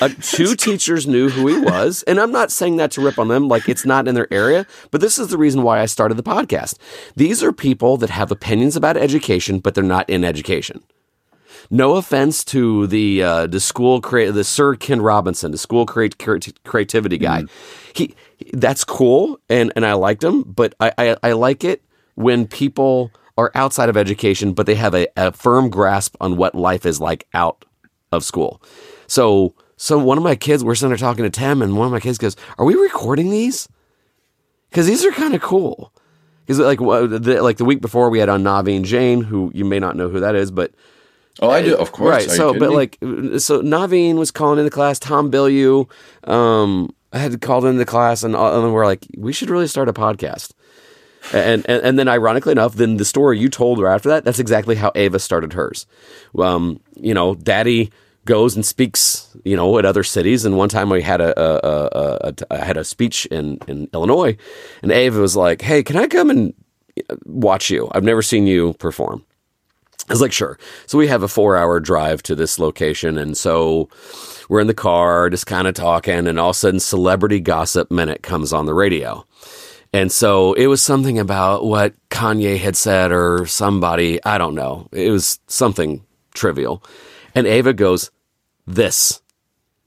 uh, two teachers knew who he was, and I'm not saying that to rip on them, like it's not in their area, but this is the reason why I started the podcast. These are people that have opinions about education, but they're not in education. No offense to the uh, the school the Sir Ken Robinson, the school create, creativity guy. Mm. He that's cool, and and I liked him, but I, I, I like it when people are outside of education, but they have a, a firm grasp on what life is like out of school. So so one of my kids, we're sitting there talking to Tim, and one of my kids goes, "Are we recording these? Because these are kind of cool." Because like the, like the week before, we had on Naveen Jain, who you may not know who that is, but Oh, I do, of course. Right. so, but me? like, so Naveen was calling in the class. Tom Bilyeu, um, I had called in the class, and, uh, and we're like, we should really start a podcast. And, and and then, ironically enough, then the story you told her after that, that's exactly how Ava started hers. Um, you know, Daddy goes and speaks, you know, at other cities. And one time we had a, a, a, a I had a speech in in Illinois, and Ava was like, "Hey, can I come and watch you? I've never seen you perform." I was like, sure. So we have a four hour drive to this location. And so we're in the car just kind of talking. And all of a sudden, Celebrity Gossip Minute comes on the radio. And so it was something about what Kanye had said or somebody, I don't know. It was something trivial. And Ava goes, This,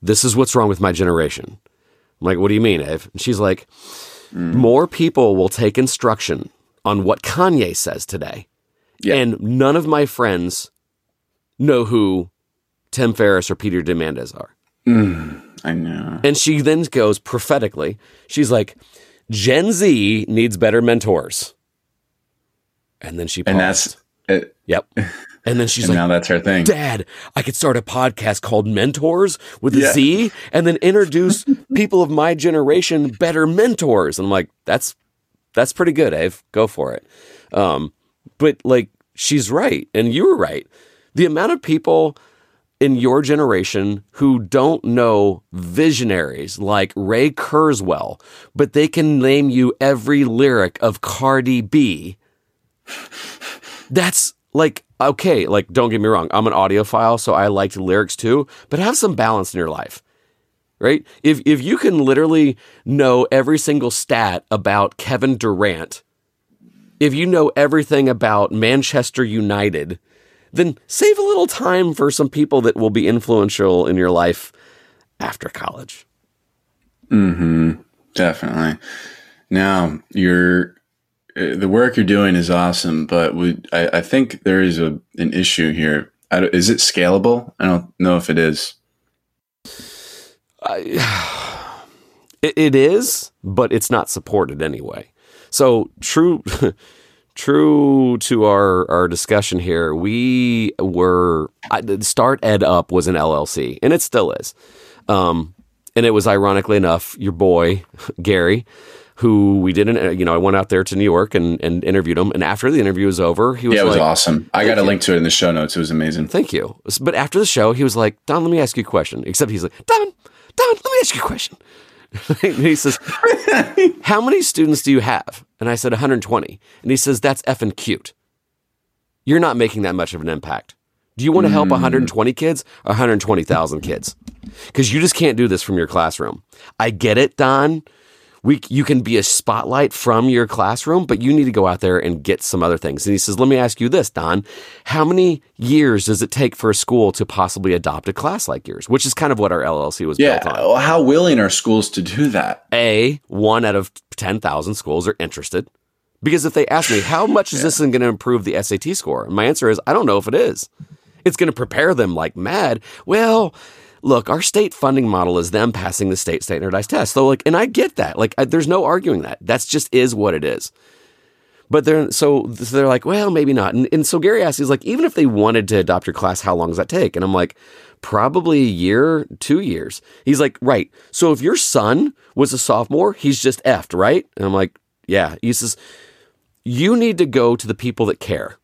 this is what's wrong with my generation. I'm like, What do you mean, Ava? And she's like, mm. More people will take instruction on what Kanye says today yeah. And none of my friends know who Tim Ferriss or Peter Diamandis are. Mm, I know. And she then goes prophetically, she's like, Gen Z needs better mentors. And then she paused. And that's it. Yep. And then she's and like, now that's her thing. Dad, I could start a podcast called Mentors with a yeah. Z, and then introduce people of my generation better mentors. And I'm like, that's that's pretty good, Ave. Go for it. Um, but like she's right and you were right. The amount of people in your generation who don't know visionaries like Ray Kurzweil, but they can name you every lyric of Cardi B. That's like okay, like don't get me wrong, I'm an audiophile, so I like lyrics too, but have some balance in your life. Right? If if you can literally know every single stat about Kevin Durant if you know everything about Manchester United, then save a little time for some people that will be influential in your life after college. Hmm. Definitely. Now, your uh, the work you're doing is awesome, but we, I, I think there is a an issue here. is it scalable? I don't know if it is. I, it, it is, but it's not supported anyway. So true, true to our our discussion here, we were StartEdUp was an LLC, and it still is. Um, and it was ironically enough your boy Gary who we didn't, you know, I went out there to New York and, and interviewed him. And after the interview was over, he was yeah, it was like, awesome. I got a link to it in the show notes. It was amazing. Thank you. But after the show, he was like, Don, let me ask you a question. Except he's like, Don, Don, let me ask you a question. he says, How many students do you have? And I said, 120. And he says, That's effing cute. You're not making that much of an impact. Do you want to help mm. 120 kids or 120,000 kids? Because you just can't do this from your classroom. I get it, Don we you can be a spotlight from your classroom, but you need to go out there and get some other things. And he says, "Let me ask you this, Don. How many years does it take for a school to possibly adopt a class like yours?" Which is kind of what our LLC was yeah, built on. How willing are schools to do that? A, one out of 10,000 schools are interested. Because if they ask me, "How much is yeah. this going to improve the SAT score?" My answer is, "I don't know if it is." It's going to prepare them like mad. Well, look, our state funding model is them passing the state standardized test. So like, and I get that. Like, I, there's no arguing that. That's just is what it is. But they're so they're like, well, maybe not. And, and so Gary asks, he's like, even if they wanted to adopt your class, how long does that take? And I'm like, probably a year, two years. He's like, right. So if your son was a sophomore, he's just effed, right? And I'm like, yeah. He says, you need to go to the people that care.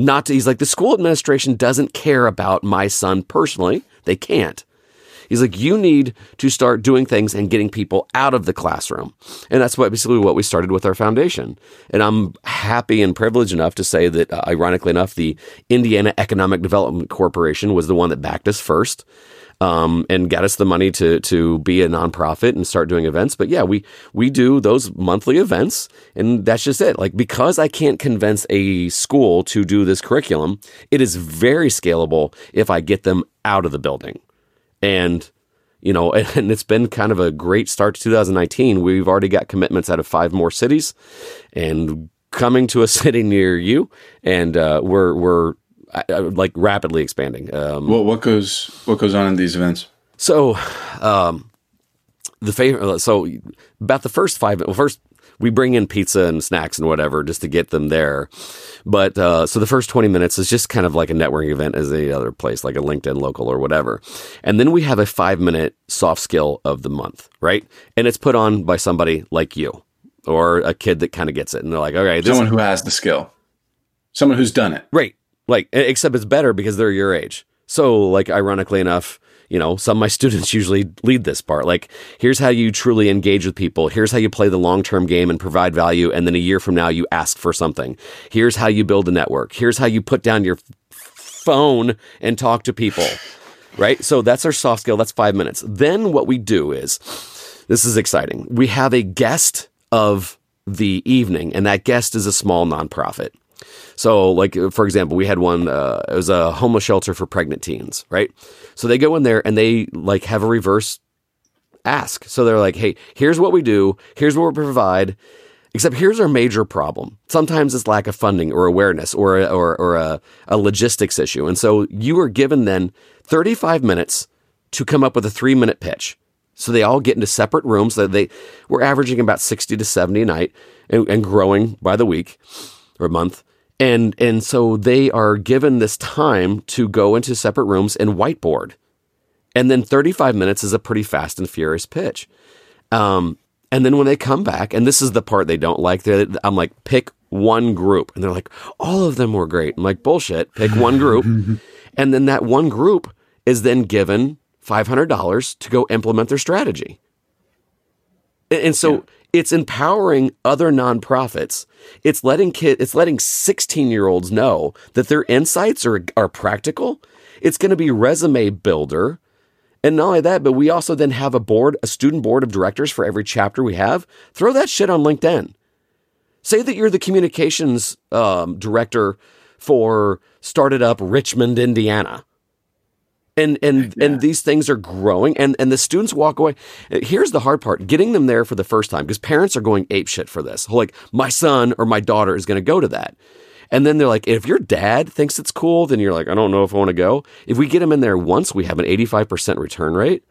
Not to, he's like, the school administration doesn't care about my son personally. They can't. He's like, you need to start doing things and getting people out of the classroom. And that's what basically what we started with our foundation. And I'm happy and privileged enough to say that, uh, ironically enough, the Indiana Economic Development Corporation was the one that backed us first. Um, and got us the money to to be a nonprofit and start doing events. But yeah, we we do those monthly events, and that's just it. Like because I can't convince a school to do this curriculum, it is very scalable if I get them out of the building. And, you know, and it's been kind of a great start to 2019. We've already got commitments out of five more cities and coming to a city near you. And uh, we're, we're uh, uh, like rapidly expanding. Um, well, what goes, what goes on in these events? So, um, the favorite, so about the first five, well, first we bring in pizza and snacks and whatever just to get them there. But uh, so the first 20 minutes is just kind of like a networking event as any other place, like a LinkedIn local or whatever. And then we have a five minute soft skill of the month, right? And it's put on by somebody like you or a kid that kind of gets it. And they're like, okay, someone who has the skill, someone who's done it. Right. Like, except it's better because they're your age. So, like, ironically enough, you know, some of my students usually lead this part. Like, here's how you truly engage with people. Here's how you play the long term game and provide value. And then a year from now, you ask for something. Here's how you build a network. Here's how you put down your phone and talk to people. Right. So that's our soft skill. That's five minutes. Then what we do is this is exciting. We have a guest of the evening, and that guest is a small nonprofit. So, like for example, we had one. Uh, it was a homeless shelter for pregnant teens, right? So they go in there and they like have a reverse ask. So they're like, "Hey, here's what we do. Here's what we provide." Except here's our major problem. Sometimes it's lack of funding or awareness or a, or, or a, a logistics issue. And so you are given then 35 minutes to come up with a three minute pitch. So they all get into separate rooms. That they we're averaging about 60 to 70 a night and, and growing by the week or month. And, and so they are given this time to go into separate rooms and whiteboard. And then 35 minutes is a pretty fast and furious pitch. Um, and then when they come back, and this is the part they don't like, I'm like, pick one group. And they're like, all of them were great. I'm like, bullshit, pick one group. and then that one group is then given $500 to go implement their strategy. And, and so yeah it's empowering other nonprofits. It's letting kid, it's letting 16 year olds know that their insights are, are practical. It's going to be resume builder. And not only that, but we also then have a board, a student board of directors for every chapter we have. Throw that shit on LinkedIn. Say that you're the communications um, director for StartEdUp Richmond, Indiana and and yeah. and these things are growing and and the students walk away here's the hard part getting them there for the first time because parents are going ape shit for this like my son or my daughter is going to go to that And then they're like, if your dad thinks it's cool, then you're like, I don't know if I want to go. If we get them in there once, we have an 85% return rate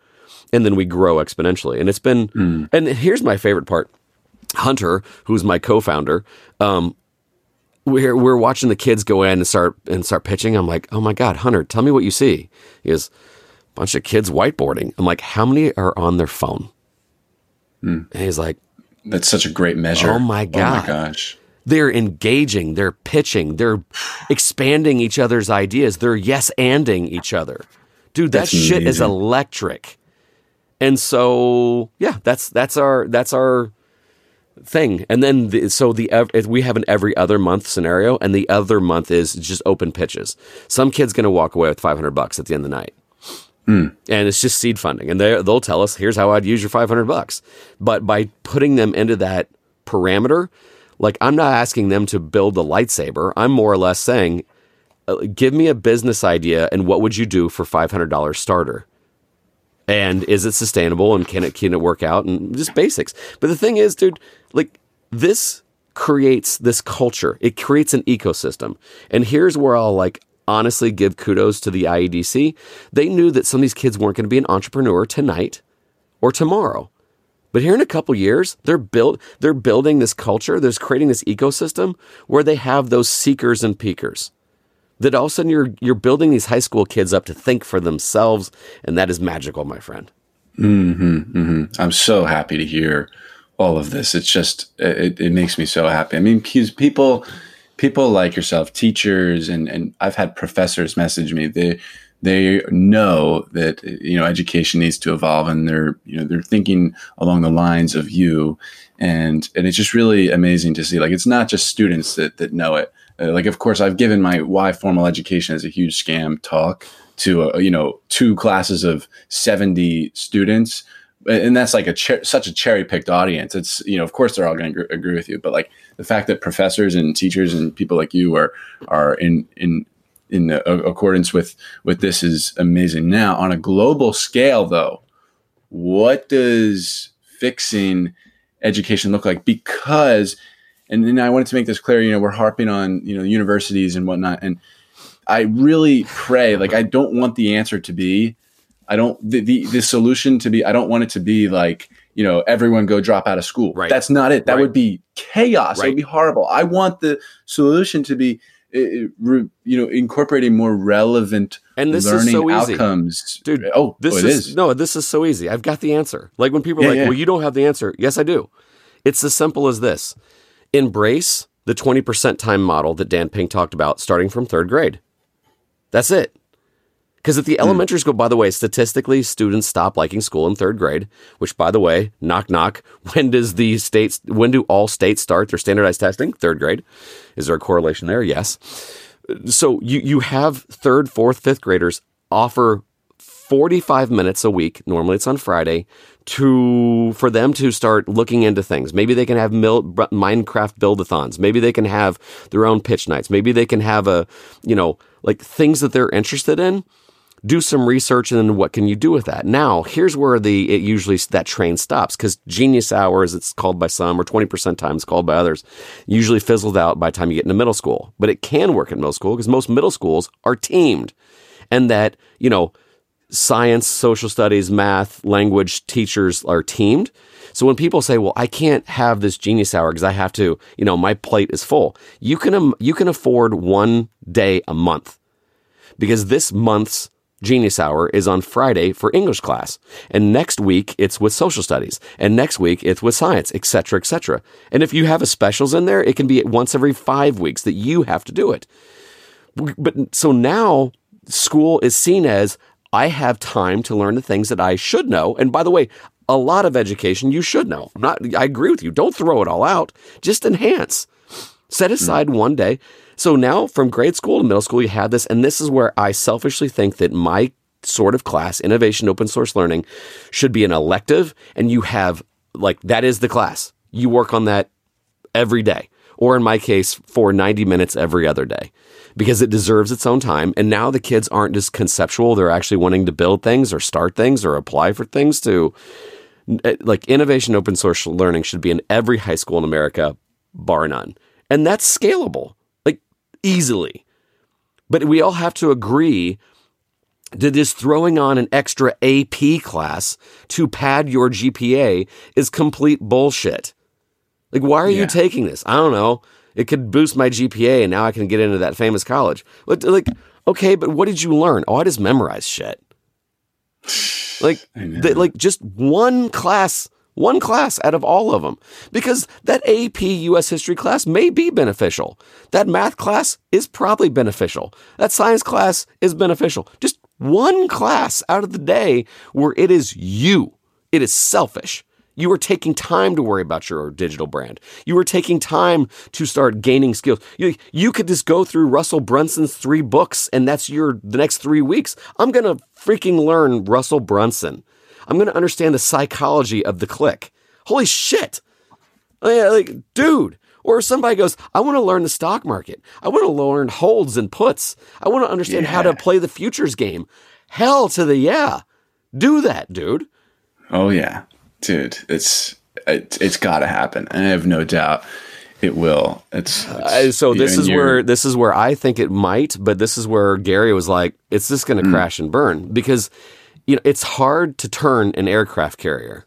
and then we grow exponentially. And it's been, mm. and here's my favorite part Hunter, who's my co founder, um, we're, we're watching the kids go in and start and start pitching. I'm like, oh my God, Hunter, tell me what you see. He goes, bunch of kids whiteboarding. I'm like, how many are on their phone? Mm. And he's like, that's such a great measure. Oh my God. Oh my gosh they're engaging, they're pitching, they're expanding each other's ideas, they're yes anding each other. Dude, that that's shit amazing. is electric. And so, yeah, that's that's our that's our thing. And then the, so the we have an every other month scenario and the other month is just open pitches. Some kid's going to walk away with 500 bucks at the end of the night. Mm. And it's just seed funding. And they they'll tell us, "Here's how I'd use your 500 bucks." But by putting them into that parameter, like, I'm not asking them to build a lightsaber. I'm more or less saying, uh, give me a business idea and what would you do for $500 starter? And is it sustainable and can it can it work out and just basics. But the thing is, dude, like this creates this culture. It creates an ecosystem. And here's where I'll like honestly give kudos to the IEDC. They knew that some of these kids weren't going to be an entrepreneur tonight or tomorrow. But here in a couple years, they're built they're building this culture, they're creating this ecosystem where they have those seekers and peakers. That all of a sudden you're you're building these high school kids up to think for themselves, and that is magical, my friend. Mm-hmm, mm-hmm. I'm so happy to hear all of this. It's just it, it makes me so happy. I mean, people people like yourself, teachers, and and I've had professors message me. They they know that you know education needs to evolve and they're you know they're thinking along the lines of you and and it's just really amazing to see like it's not just students that that know it uh, like of course i've given my why formal education is a huge scam talk to uh, you know two classes of 70 students and that's like a cher- such a cherry picked audience it's you know of course they're all going to gr- agree with you but like the fact that professors and teachers and people like you are are in in in accordance with with this is amazing. Now, on a global scale, though, what does fixing education look like? Because, and, and I wanted to make this clear. You know, we're harping on you know universities and whatnot, and I really pray. Like, I don't want the answer to be. I don't the, the the solution to be. I don't want it to be like you know everyone go drop out of school. Right. That's not it. That right. would be chaos. Right. It would be horrible. I want the solution to be eh, eh, you know incorporating more relevant and this learning is so easy. outcomes dude oh, oh this oh, is, is, no this is so easy i've got the answer like when people are yeah, like yeah. well you don't have the answer yes i do it's as simple as this embrace the 20% time model that dan pink talked about starting from third grade that's it because at the mm. elementary school, by the way, statistically, students stop liking school in third grade. Which, by the way, knock knock. When does the states? When do all states start their standardized testing? Third grade. Is there a correlation there? Yes. So you you have third, fourth, fifth graders offer 45 minutes a week. Normally, it's on Friday to for them to start looking into things. Maybe they can have mil, Minecraft buildathons. Maybe they can have their own pitch nights. Maybe they can have a you know like things that they're interested in do some research and then what can you do with that? Now here's where the it usually that train stops because genius hour it's called by some or 20% times called by others usually fizzled out by the time you get into middle school. But it can work in middle school because most middle schools are teamed. And that you know science social studies math language teachers are teamed. So when people say, "Well, I can't have this genius hour because I have to, you know, my plate is full," you can um, you can afford one day a month. Because this month's Genius Hour is on Friday for English class. And next week it's with social studies. And next week it's with science, etc., etc. And if you have a specials in there, it can be once every five weeks that you have to do it. But so now school is seen as I have time to learn the things that I should know. And by the way, a lot of education you should know. I'm not, I agree with you. Don't throw it all out. Just enhance. Set aside one day. So now from grade school to middle school, you had this. And this is where I selfishly think that my sort of class, innovation, open source learning, should be an elective. And you have like, that is the class. You work on that every day. Or in my case, for 90 minutes every other day because it deserves its own time. And now the kids aren't just conceptual. They're actually wanting to build things or start things or apply for things to eh, like innovation, open source learning should be in every high school in America, bar none. And that's scalable easily. But we all have to agree that this throwing on an extra AP class to pad your GPA is complete bullshit. Like, why are Yeah. you taking this? I don't know. It could boost my GPA and now I can get into that famous college. But, like, okay, but what did you learn? Oh, I just memorized shit. Like, th- like just one class, one class out of all of them. Because that AP US history class may be beneficial. That math class is probably beneficial. That science class is beneficial. Just one class out of the day where it is you. It is selfish. You are taking time to worry about your digital brand. You are taking time to start gaining skills. You, you could just go through Russell Brunson's three books and that's your the next three weeks. I'm gonna freaking learn Russell Brunson. I'm gonna understand the psychology of the click. Holy shit. Oh, like, dude. Or somebody goes, I want to learn the stock market. I want to learn holds and puts. I want to understand how to play the futures game. Hell to the yeah. Do that, dude. Oh yeah, dude, it's it, it's got to happen, and I have no doubt it will. It's, it's Uh, so this is where this is where I think it might, but this is where Gary was like, "It's just going to crash and burn," because you know it's hard to turn an aircraft carrier,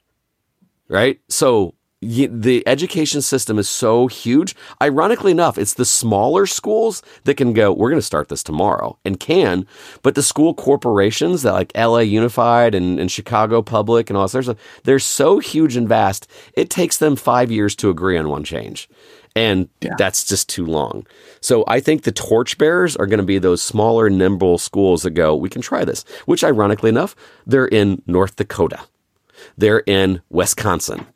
right? So the education system is so huge. Ironically enough, it's the smaller schools that can go. We're going to start this tomorrow and can, but the school corporations that like LA Unified and, and Chicago Public and all this they're so huge and vast. It takes them five years to agree on one change. And Yeah. that's just too long. So I think the torchbearers are going to be those smaller, nimble schools that go, we can try this, which ironically enough, they're in North Dakota. They're in Wisconsin.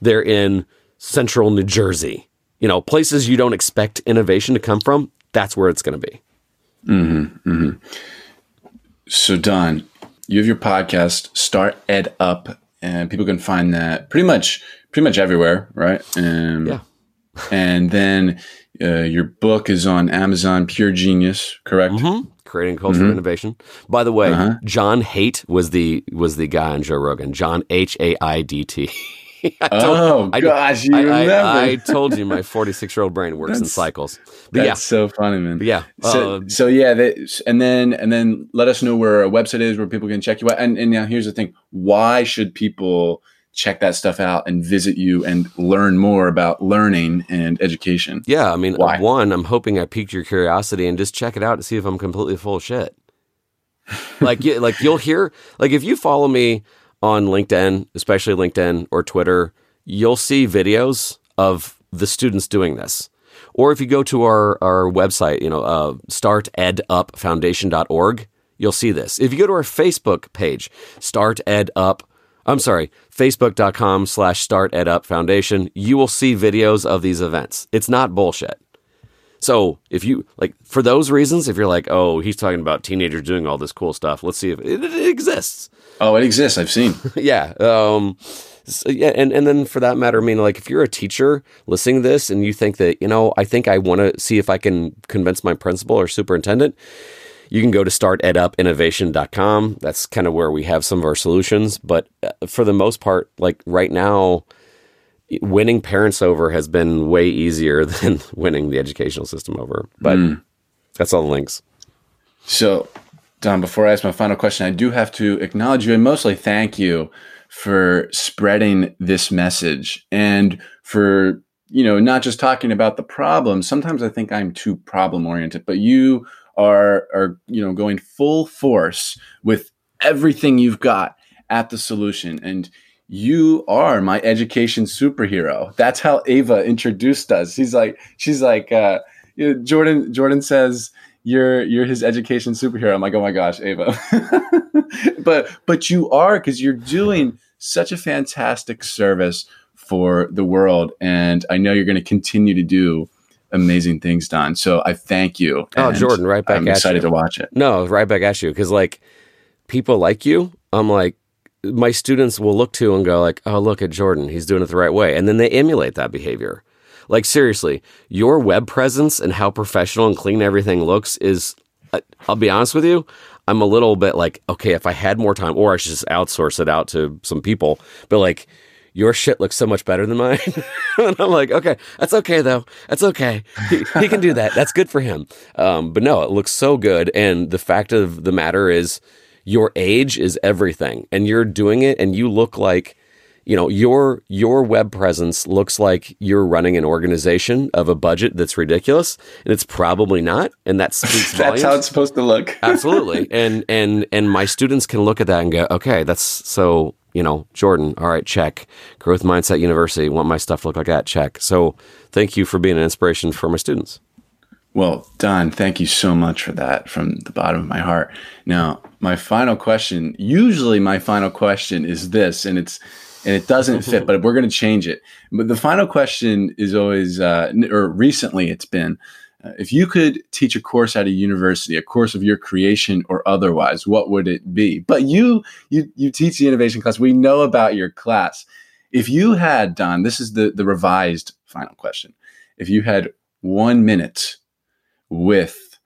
They're in central New Jersey. You know, places you don't expect innovation to come from. That's where it's going to be. Hmm. So Don, you have your podcast, Start Ed Up, and people can find that pretty much pretty much everywhere, right? Um, Yeah. And then uh, your book is on Amazon, Pure Genius, correct? Mm-hmm. Creating culture of innovation. By the way, John Haidt was the was the guy on Joe Rogan. John H A I D T. I told- Oh I- gosh, you I, remember? I, I told you my 46 year old brain works in cycles. But That's yeah, so funny, man. but yeah. So, uh, so yeah, that, and then and then let us know where a website is where people can check you out. And and now here's the thing: why should people check that stuff out and visit you and learn more about learning and education? Yeah, I mean, Why? one, I'm hoping I piqued your curiosity and just check it out to see if I'm completely full of shit. like, you, like you'll hear, like if you follow me on LinkedIn, especially LinkedIn or Twitter, you'll see videos of the students doing this. Or if you go to our, our website, you know, uh, startedupfoundation.org, you'll see this. If you go to our Facebook page, StartEdUp, I'm sorry, facebook.com slash StartEdUp Foundation, you will see videos of these events. It's not bullshit. So if you like for those reasons, if you're like, oh, he's talking about teenagers doing all this cool stuff, let's see if it, it exists. Oh, it exists. I've seen. yeah. Um, so, yeah, and, and then for that matter, I mean, like if you're a teacher listening to this and you think that, you know, I think I want to see if I can convince my principal or superintendent, you can go to startedupinnovation.com. That's kind of where we have some of our solutions. But uh, for the most part, like right now, winning parents over has been way easier than winning the educational system over. But that's all the links. So, Don, before I ask my final question, I do have to acknowledge you and mostly thank you for spreading this message and for, you know, not just talking about the problem. Sometimes I think I'm too problem oriented, but you are are, you know, going full force with everything you've got at the solution and you are my education superhero. That's how Ava introduced us. She's like, she's like, uh, Jordan. Jordan says, you're you're his education superhero. I'm like, oh my gosh, Ava. but but you are because you're doing such a fantastic service for the world, and I know you're going to continue to do amazing things, Don. So I thank you. Oh, Jordan, right back I'm excited you. to watch it. No, right back at you because like people like you, I'm like my students will look to and go like, "Oh, look at Jordan, he's doing it the right way," and then they emulate that behavior. Like seriously, your web presence and how professional and clean everything looks is. uh, I'll be honest with you. I'm a little bit like, okay, if I had more time, or I should just outsource it out to some people. But like, your shit looks so much better than mine. and I'm like, okay, that's okay though. That's okay. He, he can do that. That's good for him. Um, but no, it looks so good. And the fact of the matter is, your age is everything, and you're doing it, and you look like you know your your web presence looks like you're running an organization of a budget that's ridiculous and it's probably not and that speaks that's volumes. how it's supposed to look absolutely and and and my students can look at that and go okay that's so you know jordan all right check growth mindset university want my stuff to look like that check so thank you for being an inspiration for my students well, Don, thank you so much for that from the bottom of my heart. Now, my final question, usually my final question is this, and it's and it doesn't fit, but we're going to change it. But the final question is always, uh, or recently it's been, Uh, if you could teach a course at a university, a course of your creation or otherwise, what would it be? But you, you, you teach the innovation class. We know about your class. If you had Don, this is the the revised final question. If you had one minute with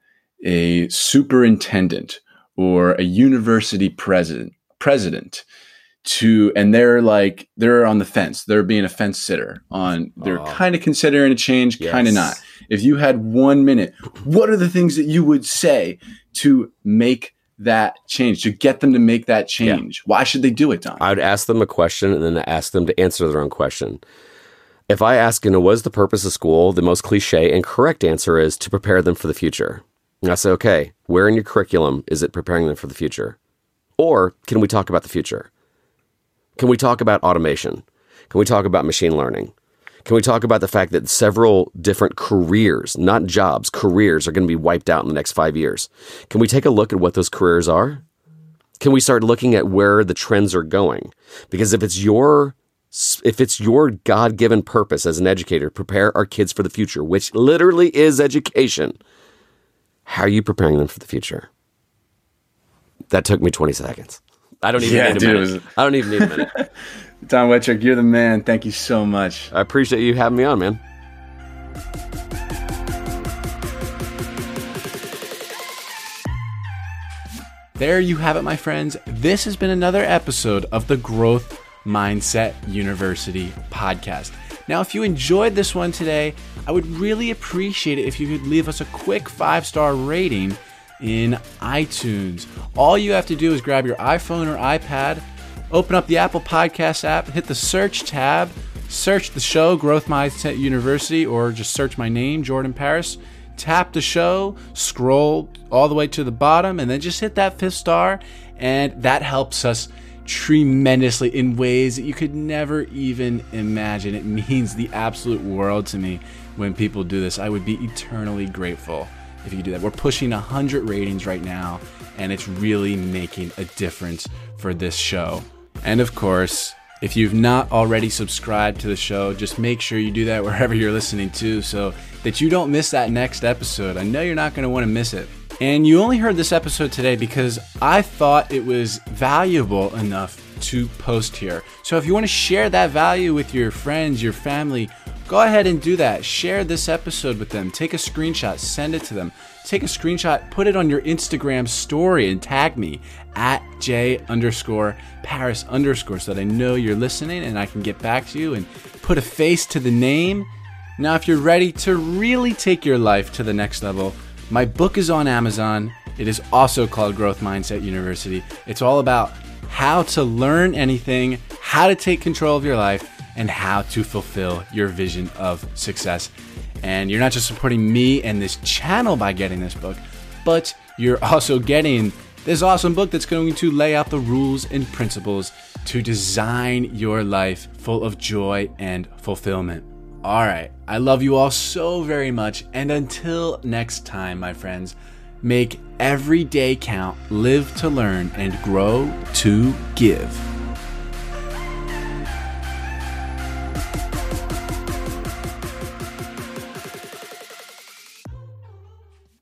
a superintendent or a university president, president to and they're like they're on the fence. They're being a fence sitter on they're oh. kind of considering a change yes. kind of not if you had one minute what are the things that you would say to make that change to get them to make that change? Yeah. why should they do it don? I would ask them a question and then ask them to answer their own question. If i ask you know what's the purpose of school the most cliche and correct answer is to prepare them for the future. And i say okay where in your curriculum is it preparing them for the future? Or can we talk about the future can we talk about automation? Can we talk about machine learning? Can we talk about the fact that several different careers, not jobs, careers are going to be wiped out in the next five years? Can we take a look at what those careers are? Can we start looking at where the trends are going? Because if it's your if it's your God-given purpose as an educator, prepare our kids for the future, which literally is education. How are you preparing them for the future? That took me 20 seconds. I don't even yeah, need a dude, minute. Was... I don't even need a minute. Don Wettrick, you're the man. Thank you so much. I appreciate you having me on, man. There you have it, my friends. This has been another episode of the Growth Mindset University podcast. Now, if you enjoyed this one today, I would really appreciate it if you could leave us a quick five star rating in iTunes. All you have to do is grab your iPhone or iPad, open up the Apple Podcast app, hit the search tab, search the show Growth Mindset University, or just search my name, Jordan Paris. Tap the show, scroll all the way to the bottom, and then just hit that fifth star. And that helps us tremendously in ways that you could never even imagine. It means the absolute world to me when people do this. I would be eternally grateful if you do that. We're pushing 100 ratings right now, and it's really making a difference for this show. And of course, if you've not already subscribed to the show, just make sure you do that wherever you're listening to so that you don't miss that next episode. I know you're not going to want to miss it. And you only heard this episode today because I thought it was valuable enough to post here. So if you want to share that value with your friends, your family, go ahead and do that. Share this episode with them. Take a screenshot, send it to them. Take a screenshot, put it on your Instagram story, and tag me at J underscore Paris underscore so that I know you're listening and I can get back to you and put a face to the name. Now, if you're ready to really take your life to the next level, my book is on Amazon. It is also called Growth Mindset University. It's all about how to learn anything, how to take control of your life and how to fulfill your vision of success. And you're not just supporting me and this channel by getting this book, but you're also getting this awesome book that's going to lay out the rules and principles to design your life full of joy and fulfillment. All right, I love you all so very much. And until next time, my friends, make every day count, live to learn, and grow to give.